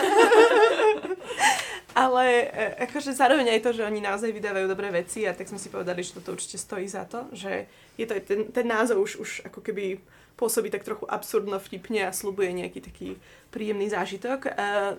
Ale e, akože zároveň aj to, že oni naozaj vydávajú dobré veci a tak sme si povedali, že toto určite stojí za to, že je to ten, ten názov už, už ako keby pôsobí tak trochu absurdno vtipne a slubuje nejaký taký príjemný zážitok. E,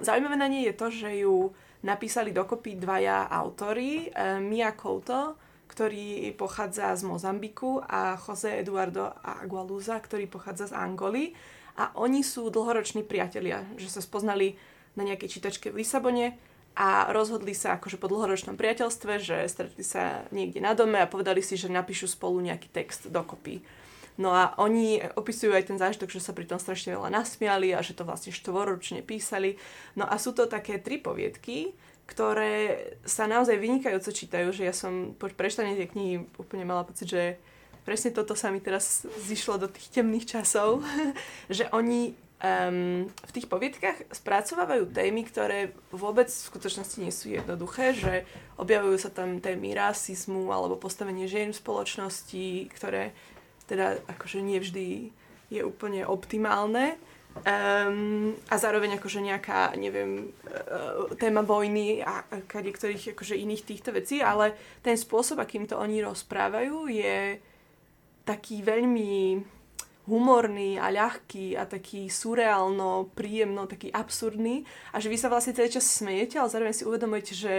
zaujímavé na nej je to, že ju napísali dokopy dvaja autory, e, Mia Couto, ktorý pochádza z Mozambiku a Jose Eduardo Agualuza, ktorý pochádza z Angoly. A oni sú dlhoroční priatelia, že sa spoznali na nejakej čítačke v Lisabone a rozhodli sa akože po dlhoročnom priateľstve, že stretli sa niekde na dome a povedali si, že napíšu spolu nejaký text dokopy. No a oni opisujú aj ten zážitok, že sa pri tom strašne veľa nasmiali a že to vlastne štvoročne písali. No a sú to také tri poviedky, ktoré sa naozaj vynikajúco čítajú, že ja som po prečtaní tej knihy úplne mala pocit, že presne toto sa mi teraz zišlo do tých temných časov, že oni um, v tých poviedkach spracovávajú témy, ktoré vôbec v skutočnosti nie sú jednoduché, že objavujú sa tam témy rasizmu alebo postavenie žien v spoločnosti, ktoré teda akože nevždy je úplne optimálne. Um, a zároveň akože nejaká, neviem, uh, téma vojny a kade ktorých akože iných týchto vecí, ale ten spôsob, akým to oni rozprávajú, je taký veľmi humorný a ľahký a taký surreálno, príjemno, taký absurdný. A že vy sa vlastne celý čas smejete, ale zároveň si uvedomujete, že,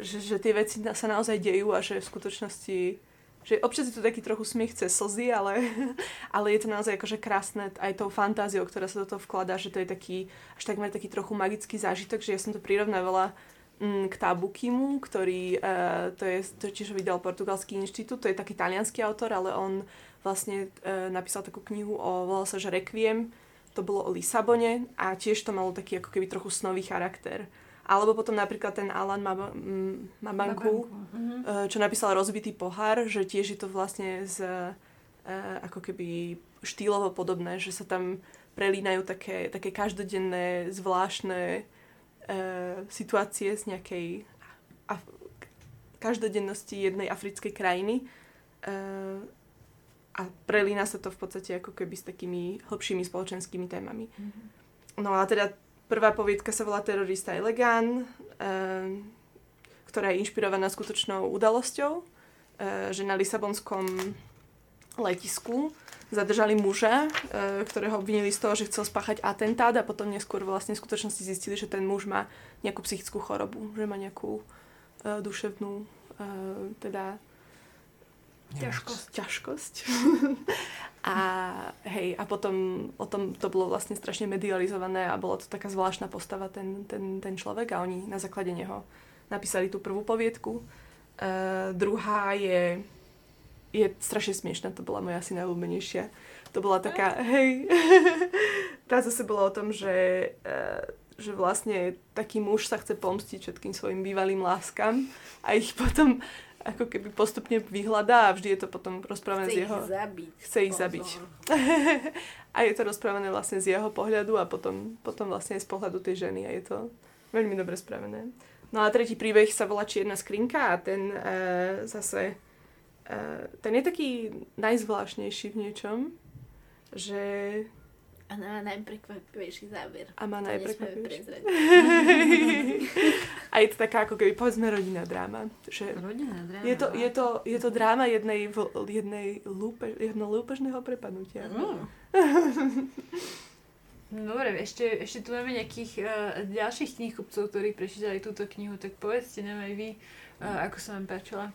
že, že tie veci sa naozaj dejú a že v skutočnosti že občas je to taký trochu smiech cez slzy, ale, ale je to naozaj akože krásne aj tou fantáziou, ktorá sa do toho vkladá, že to je taký, až takmer taký trochu magický zážitok, že ja som to prirovnávala mm, k Tabukimu, ktorý, uh, to je, to tiež vydal portugalský inštitút, to je taký talianský autor, ale on vlastne uh, napísal takú knihu o, volal sa, že Requiem, to bolo o Lisabone a tiež to malo taký ako keby trochu snový charakter. Alebo potom napríklad ten Alan Mab- Mabanku, uh-huh. čo napísal Rozbitý pohár, že tiež je to vlastne z, uh, ako keby štýlovo podobné, že sa tam prelínajú také, také každodenné, zvláštne uh, situácie z nejakej af- každodennosti jednej africkej krajiny. A prelína sa to v podstate ako keby s takými hlbšími spoločenskými témami. Mm-hmm. No a teda Prvá poviedka sa volá Terorista Elegán, eh, ktorá je inšpirovaná skutočnou udalosťou, eh, že na Lisabonskom letisku zadržali muža, eh, ktorého obvinili z toho, že chcel spáchať atentát a potom neskôr vlastne v skutočnosti zistili, že ten muž má nejakú psychickú chorobu, že má nejakú duševnú teda ťažkosť. ťažkosť. a hej, a potom o tom to bolo vlastne strašne medializované a bolo to taká zvláštna postava ten, ten, ten človek a oni na základe neho napísali tú prvú poviedku. Uh, druhá je, je strašne smiešná, to bola moja asi najľúbenejšia. To bola taká, hej, tá zase bola o tom, že, uh, že vlastne taký muž sa chce pomstiť všetkým svojim bývalým láskam a ich potom ako keby postupne vyhľadá a vždy je to potom rozprávané chce z jeho... Ich zabiť. Chce ich zabiť. a je to rozprávané vlastne z jeho pohľadu a potom, potom vlastne aj z pohľadu tej ženy a je to veľmi dobre spravené. No a tretí príbeh sa volá Čierna skrinka a ten e, zase Uh, ten je taký najzvláštnejší v niečom, že... A má najprekvapivejší záver. A má najprekvapivejší. a je to taká ako keby, povedzme, rodinná dráma. Že rodinná dráma. Je to, je to, je to dráma jednej, jednej lúpe, jedno lúpežného prepadnutia. Mm. Dobre, ešte, ešte tu máme nejakých uh, ďalších knihkupcov, ktorí prečítali túto knihu, tak povedzte nám aj vy, uh, ako sa vám páčila.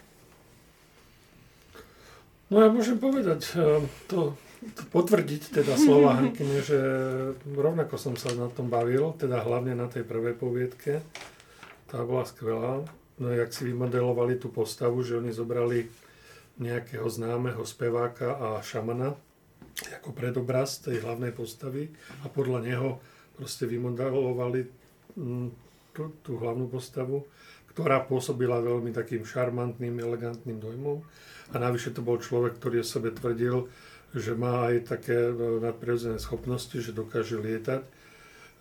No ja môžem povedať, uh, to potvrdiť teda slova Hankyne, že rovnako som sa na tom bavil, teda hlavne na tej prvej poviedke. Tá bola skvelá. No jak si vymodelovali tú postavu, že oni zobrali nejakého známeho speváka a šamana, ako predobraz tej hlavnej postavy a podľa neho proste vymodelovali mm, tú, tú hlavnú postavu, ktorá pôsobila veľmi takým šarmantným, elegantným dojmom. A navyše to bol človek, ktorý o sebe tvrdil, že má aj také no, nadprirodzené schopnosti, že dokáže lietať,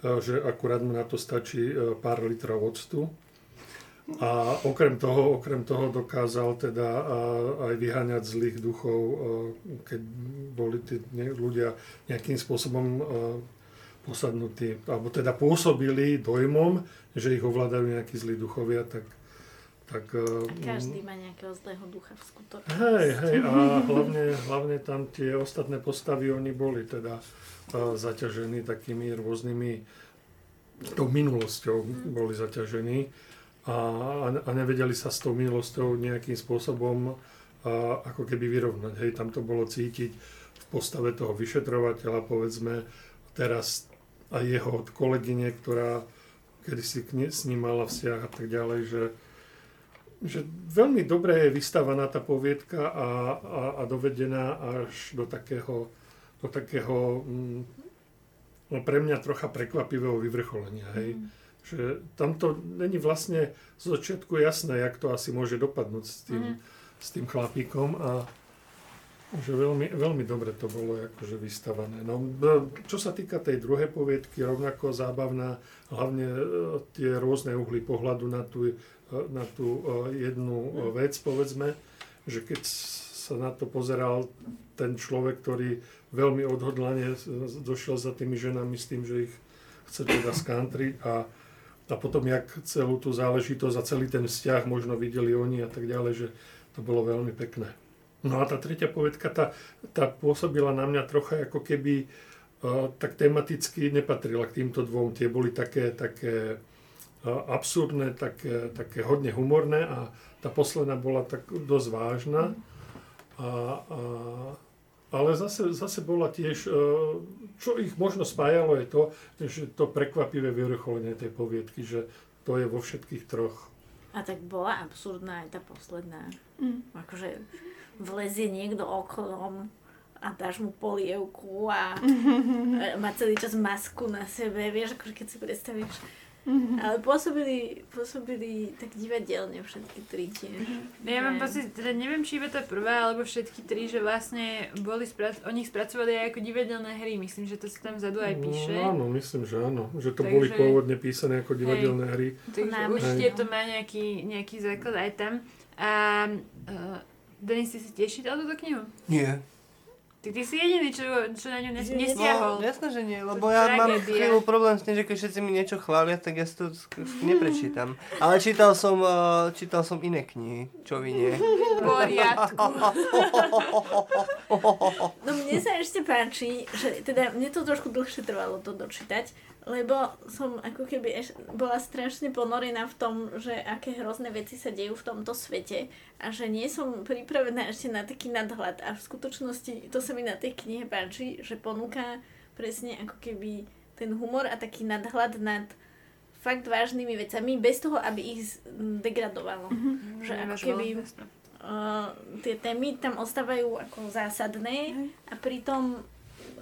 že akurát mu na to stačí e, pár litrov octu. A okrem toho, okrem toho dokázal teda aj vyháňať zlých duchov, keď boli tí ľudia nejakým spôsobom posadnutí, alebo teda pôsobili dojmom, že ich ovládajú nejakí zlí duchovia, tak tak, Každý má nejakého zlého ducha v skutočnosti. Hej, hej, a hlavne, hlavne tam tie ostatné postavy, oni boli teda zaťažení takými rôznymi, tou minulosťou boli zaťažení a, a nevedeli sa s tou minulosťou nejakým spôsobom a, ako keby vyrovnať. Hej, tam to bolo cítiť v postave toho vyšetrovateľa, povedzme, teraz aj jeho kolegyne, ktorá kedy si s ním mala vzťah a tak ďalej, že, že veľmi dobre je vystavaná tá poviedka a, a, a dovedená až do takého, do takého mm, no pre mňa trocha prekvapivého vyvrcholenia. Hej. Mm že tam to není vlastne z začiatku jasné, jak to asi môže dopadnúť s tým, mm. s tým chlapíkom a že veľmi, veľmi dobre to bolo akože vystavané. No, čo sa týka tej druhej poviedky, rovnako zábavná, hlavne e, tie rôzne uhly pohľadu na tú, na tú e, jednu vec, povedzme, že keď sa na to pozeral ten človek, ktorý veľmi odhodlane došiel za tými ženami s tým, že ich chce teda skantriť a a potom, jak celú tú záležitosť a celý ten vzťah možno videli oni a tak ďalej, že to bolo veľmi pekné. No a tá tretia povedka, tá, tá pôsobila na mňa trocha ako keby uh, tak tematicky nepatrila k týmto dvom. Tie boli také, také absurdné, také, také hodne humorné a tá posledná bola tak dosť vážna. A, a ale zase, zase bola tiež, e, čo ich možno spájalo je to, že to prekvapivé vyvrcholenie tej poviedky, že to je vo všetkých troch. A tak bola absurdná aj tá posledná. Mm. Akože vlezie niekto oknom a dáš mu polievku a má celý čas masku na sebe, vieš, akože keď si predstavíš Mm-hmm. Ale pôsobili, pôsobili tak divadelne všetky tri tiež. Mm-hmm. Ja mám pocit, teda neviem, či iba tá prvá, alebo všetky tri, že vlastne boli sprac- oni spracovali aj ako divadelné hry. Myslím, že to sa tam vzadu aj píše. No, áno, myslím, že áno. Že to Takže, boli pôvodne písané ako divadelné hej. hry. Takže určite to má nejaký, nejaký základ aj tam. A uh, Denis, ty si tiež čítal túto knihu? Nie. Ty, ty si jediný, čo, čo na ňu nes- nestiahol. No, jasné, že nie, lebo ja mám chvíľu problém s tým, že keď všetci mi niečo chvália, tak ja si to neprečítam. Ale čítal som, uh, čítal som iné knihy, čo vy nie. Poriadku. No mne sa ešte páči, že teda mne to trošku dlhšie trvalo to dočítať, lebo som ako keby eš, bola strašne ponorená v tom, že aké hrozné veci sa dejú v tomto svete a že nie som pripravená ešte na taký nadhľad a v skutočnosti to sa mi na tej knihe páči, že ponúka presne ako keby ten humor a taký nadhľad nad fakt vážnymi vecami bez toho, aby ich degradovalo. Mm-hmm. Že ako keby uh, tie témy tam ostávajú ako zásadné a pritom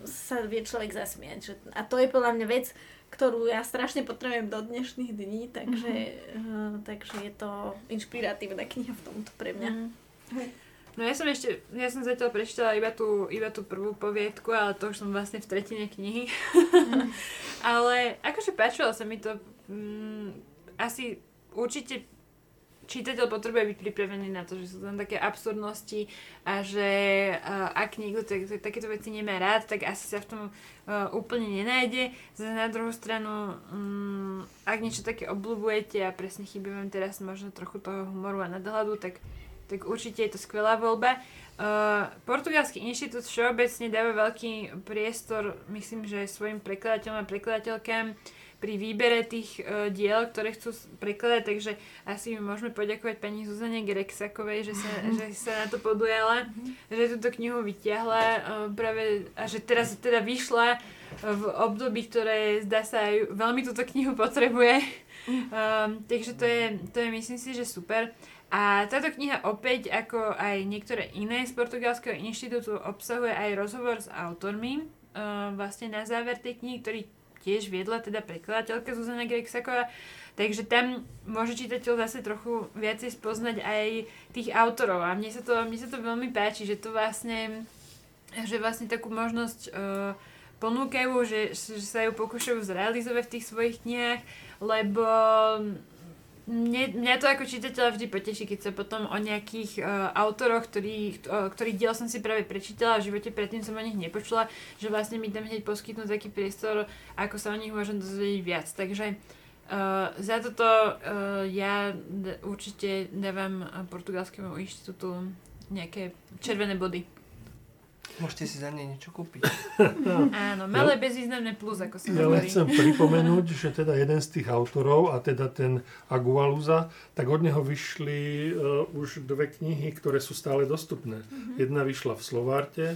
sa vie človek zasmiať. Že, a to je podľa mňa vec, ktorú ja strašne potrebujem do dnešných dní, takže, mm-hmm. uh, takže je to inšpiratívna kniha v tomto pre mňa. Mm-hmm. No ja som ešte, ja som zatiaľ prečítala iba tú, iba tú prvú poviedku, ale to už som vlastne v tretine knihy. Mm. ale akože páčilo sa mi to, mm, asi určite čitateľ potrebuje byť pripravený na to, že sú tam také absurdnosti a že uh, ak niekto tak, tak, takéto veci nemá rád, tak asi sa v tom uh, úplne nenájde. Zase na druhú stranu, um, ak niečo také obľúbujete a presne chýba vám teraz možno trochu toho humoru a nadhľadu, tak, tak určite je to skvelá voľba. Uh, Portugalský inštitút všeobecne dáva veľký priestor, myslím, že svojim prekladateľom a prekladateľkám pri výbere tých uh, diel, ktoré chcú prekladať, takže asi môžeme poďakovať pani Zuzane Greksakovej, že sa, že sa na to podujala, mm-hmm. že túto knihu vyťahla uh, práve a že teraz teda vyšla v období, ktoré zdá sa aj veľmi túto knihu potrebuje. Um, takže to je, to je myslím si, že super. A táto kniha opäť, ako aj niektoré iné z Portugalského inštitútu, obsahuje aj rozhovor s autormi, uh, vlastne na záver tej knihy, ktorý tiež viedla teda prekladateľka Zuzana Grexaková, takže tam môže čitateľ zase trochu viacej spoznať aj tých autorov. A mne sa to, mne sa to veľmi páči, že to vlastne, že vlastne takú možnosť uh, ponúkajú, že, že sa ju pokúšajú zrealizovať v tých svojich knihách, lebo mne, mňa to ako čitateľa vždy poteší, keď sa potom o nejakých uh, autoroch, ktorý, uh, ktorý diel som si práve prečítala a v živote predtým som o nich nepočula, že vlastne mi tam hneď poskytnú taký priestor, ako sa o nich môžem dozvedieť viac. Takže uh, za toto uh, ja d- určite dávam Portugalskému inštitútu nejaké červené body. Môžete si za ne niečo kúpiť. Áno, malé ja, bezvýznamné plus, ako sa ja hovorí. Ja chcem pripomenúť, že teda jeden z tých autorov, a teda ten Agualuza, tak od neho vyšli uh, už dve knihy, ktoré sú stále dostupné. Mm-hmm. Jedna vyšla v Slovárte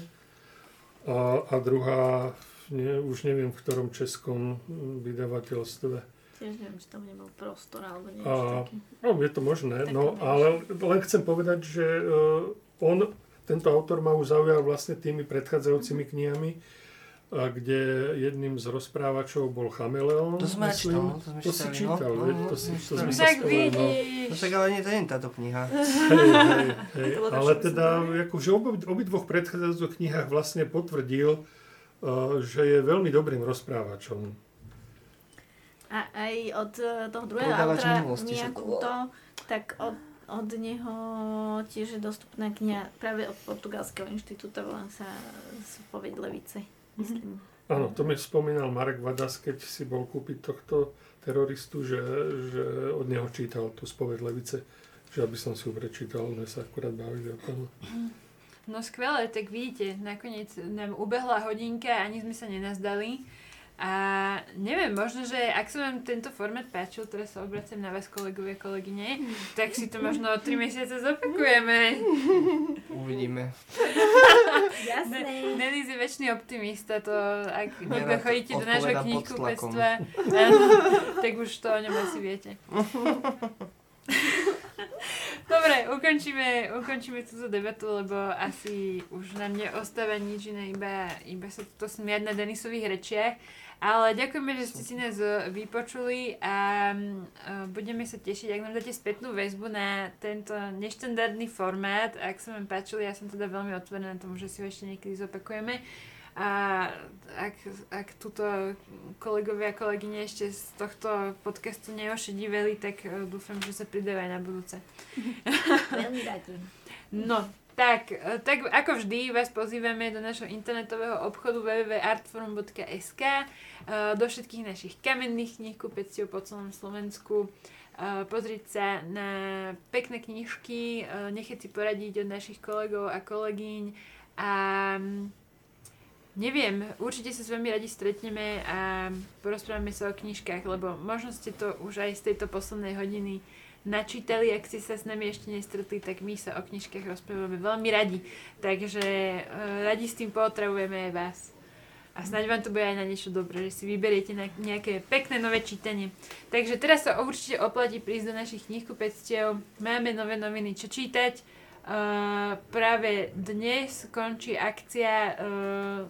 a, a druhá, nie, už neviem v ktorom českom vydavateľstve. Tiež neviem, či tam nebol prostor alebo niečo a, také. No, je to možné, no, ale len chcem povedať, že uh, on tento autor ma už zaujal vlastne tými predchádzajúcimi knihami, a kde jedným z rozprávačov bol Chameleon. To sme čítal, to sme to si čítal, no, no, to, si, to sme sa tak vidíš. No. To sa ale nie, to nie táto kniha. Hej, hej, hej. ale teda, akože obi, obidvoch predchádzajúcich knihách vlastne potvrdil, uh, že je veľmi dobrým rozprávačom. A aj od uh, toho druhého autora Miyakuto, tak od od neho tiež je dostupná kniha práve od Portugalského inštitúta, volá sa Spoveď Levice, myslím. Áno, to mi spomínal Marek Vadas, keď si bol kúpiť tohto teroristu, že, že od neho čítal tú Spoveď Levice, že aby som si ju prečítal, sme sa akurát bavili o tom. No skvelé, tak vidíte, nakoniec nám ubehla hodinka, ani sme sa nenazdali. A neviem, možno, že ak sa vám tento format páčil, teraz sa obraciam na vás kolegovia, kolegyne, tak si to možno o 3 mesiace zopakujeme. Uvidíme. Jasné. Denis je väčšiný optimista, to ak niekto chodíte do nášho knihkupectva, tak už to o ňom asi viete. Dobre, ukončíme, ukončíme túto debatu, lebo asi už nám neostáva nič iné, iba, iba sa to smiať na Denisových rečiach. Ale ďakujeme, že ste si nás e, vypočuli a uh, budeme sa tešiť, ak nám dáte spätnú väzbu na tento neštandardný formát. Ak sa vám páčili, ja som teda veľmi otvorená tomu, že si ho ešte niekedy zopakujeme. A ak, ak túto kolegovia a kolegyne ešte z tohto podcastu neošediveli, tak uh, dúfam, že sa pridajú aj na budúce. Veľmi radi. No, tak, e, tak ako vždy vás pozývame do našho internetového obchodu www.artforum.sk e, do všetkých našich kamenných kníh kupectiev po celom Slovensku. E, pozrieť sa na pekné knižky, nechať si poradiť od našich kolegov a kolegyň a neviem, určite sa s vami radi stretneme a porozprávame sa o knižkách, lebo možno ste to už aj z tejto poslednej hodiny načítali, ak ste sa s nami ešte nestretli, tak my sa o knižkách rozprávame veľmi radi. Takže uh, radi s tým potrebujeme aj vás. A snáď vám to bude aj na niečo dobré, že si vyberiete na nejaké pekné nové čítanie. Takže teraz sa určite oplatí prísť do našich knihkupectiev. Máme nové noviny, čo čítať. Uh, práve dnes končí akcia uh,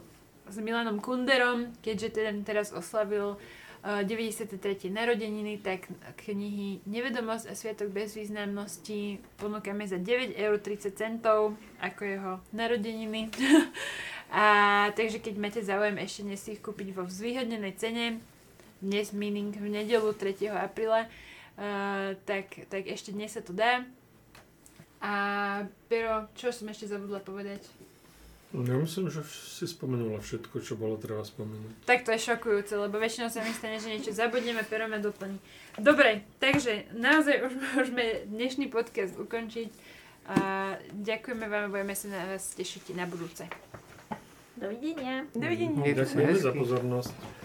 s Milanom Kunderom, keďže ten teraz oslavil 93. narodeniny, tak knihy Nevedomosť a Sviatok bezvýznamnosti ponúkame za 9,30 eur ako jeho narodeniny. a takže keď máte záujem ešte dnes ich kúpiť vo zvýhodnenej cene, dnes meaning v nedelu 3. apríla, uh, tak, tak ešte dnes sa to dá. A Pero, čo som ešte zabudla povedať? Ja myslím, že si spomenula všetko, čo bolo treba spomenúť. Tak to je šokujúce, lebo väčšinou sa mi stane, že niečo zabudneme, pero ma doplní. Dobre, takže naozaj už môžeme dnešný podcast ukončiť. A ďakujeme vám, budeme sa na vás tešiť na budúce. Dovidenia. Dovidenia. Ďakujeme za pozornosť.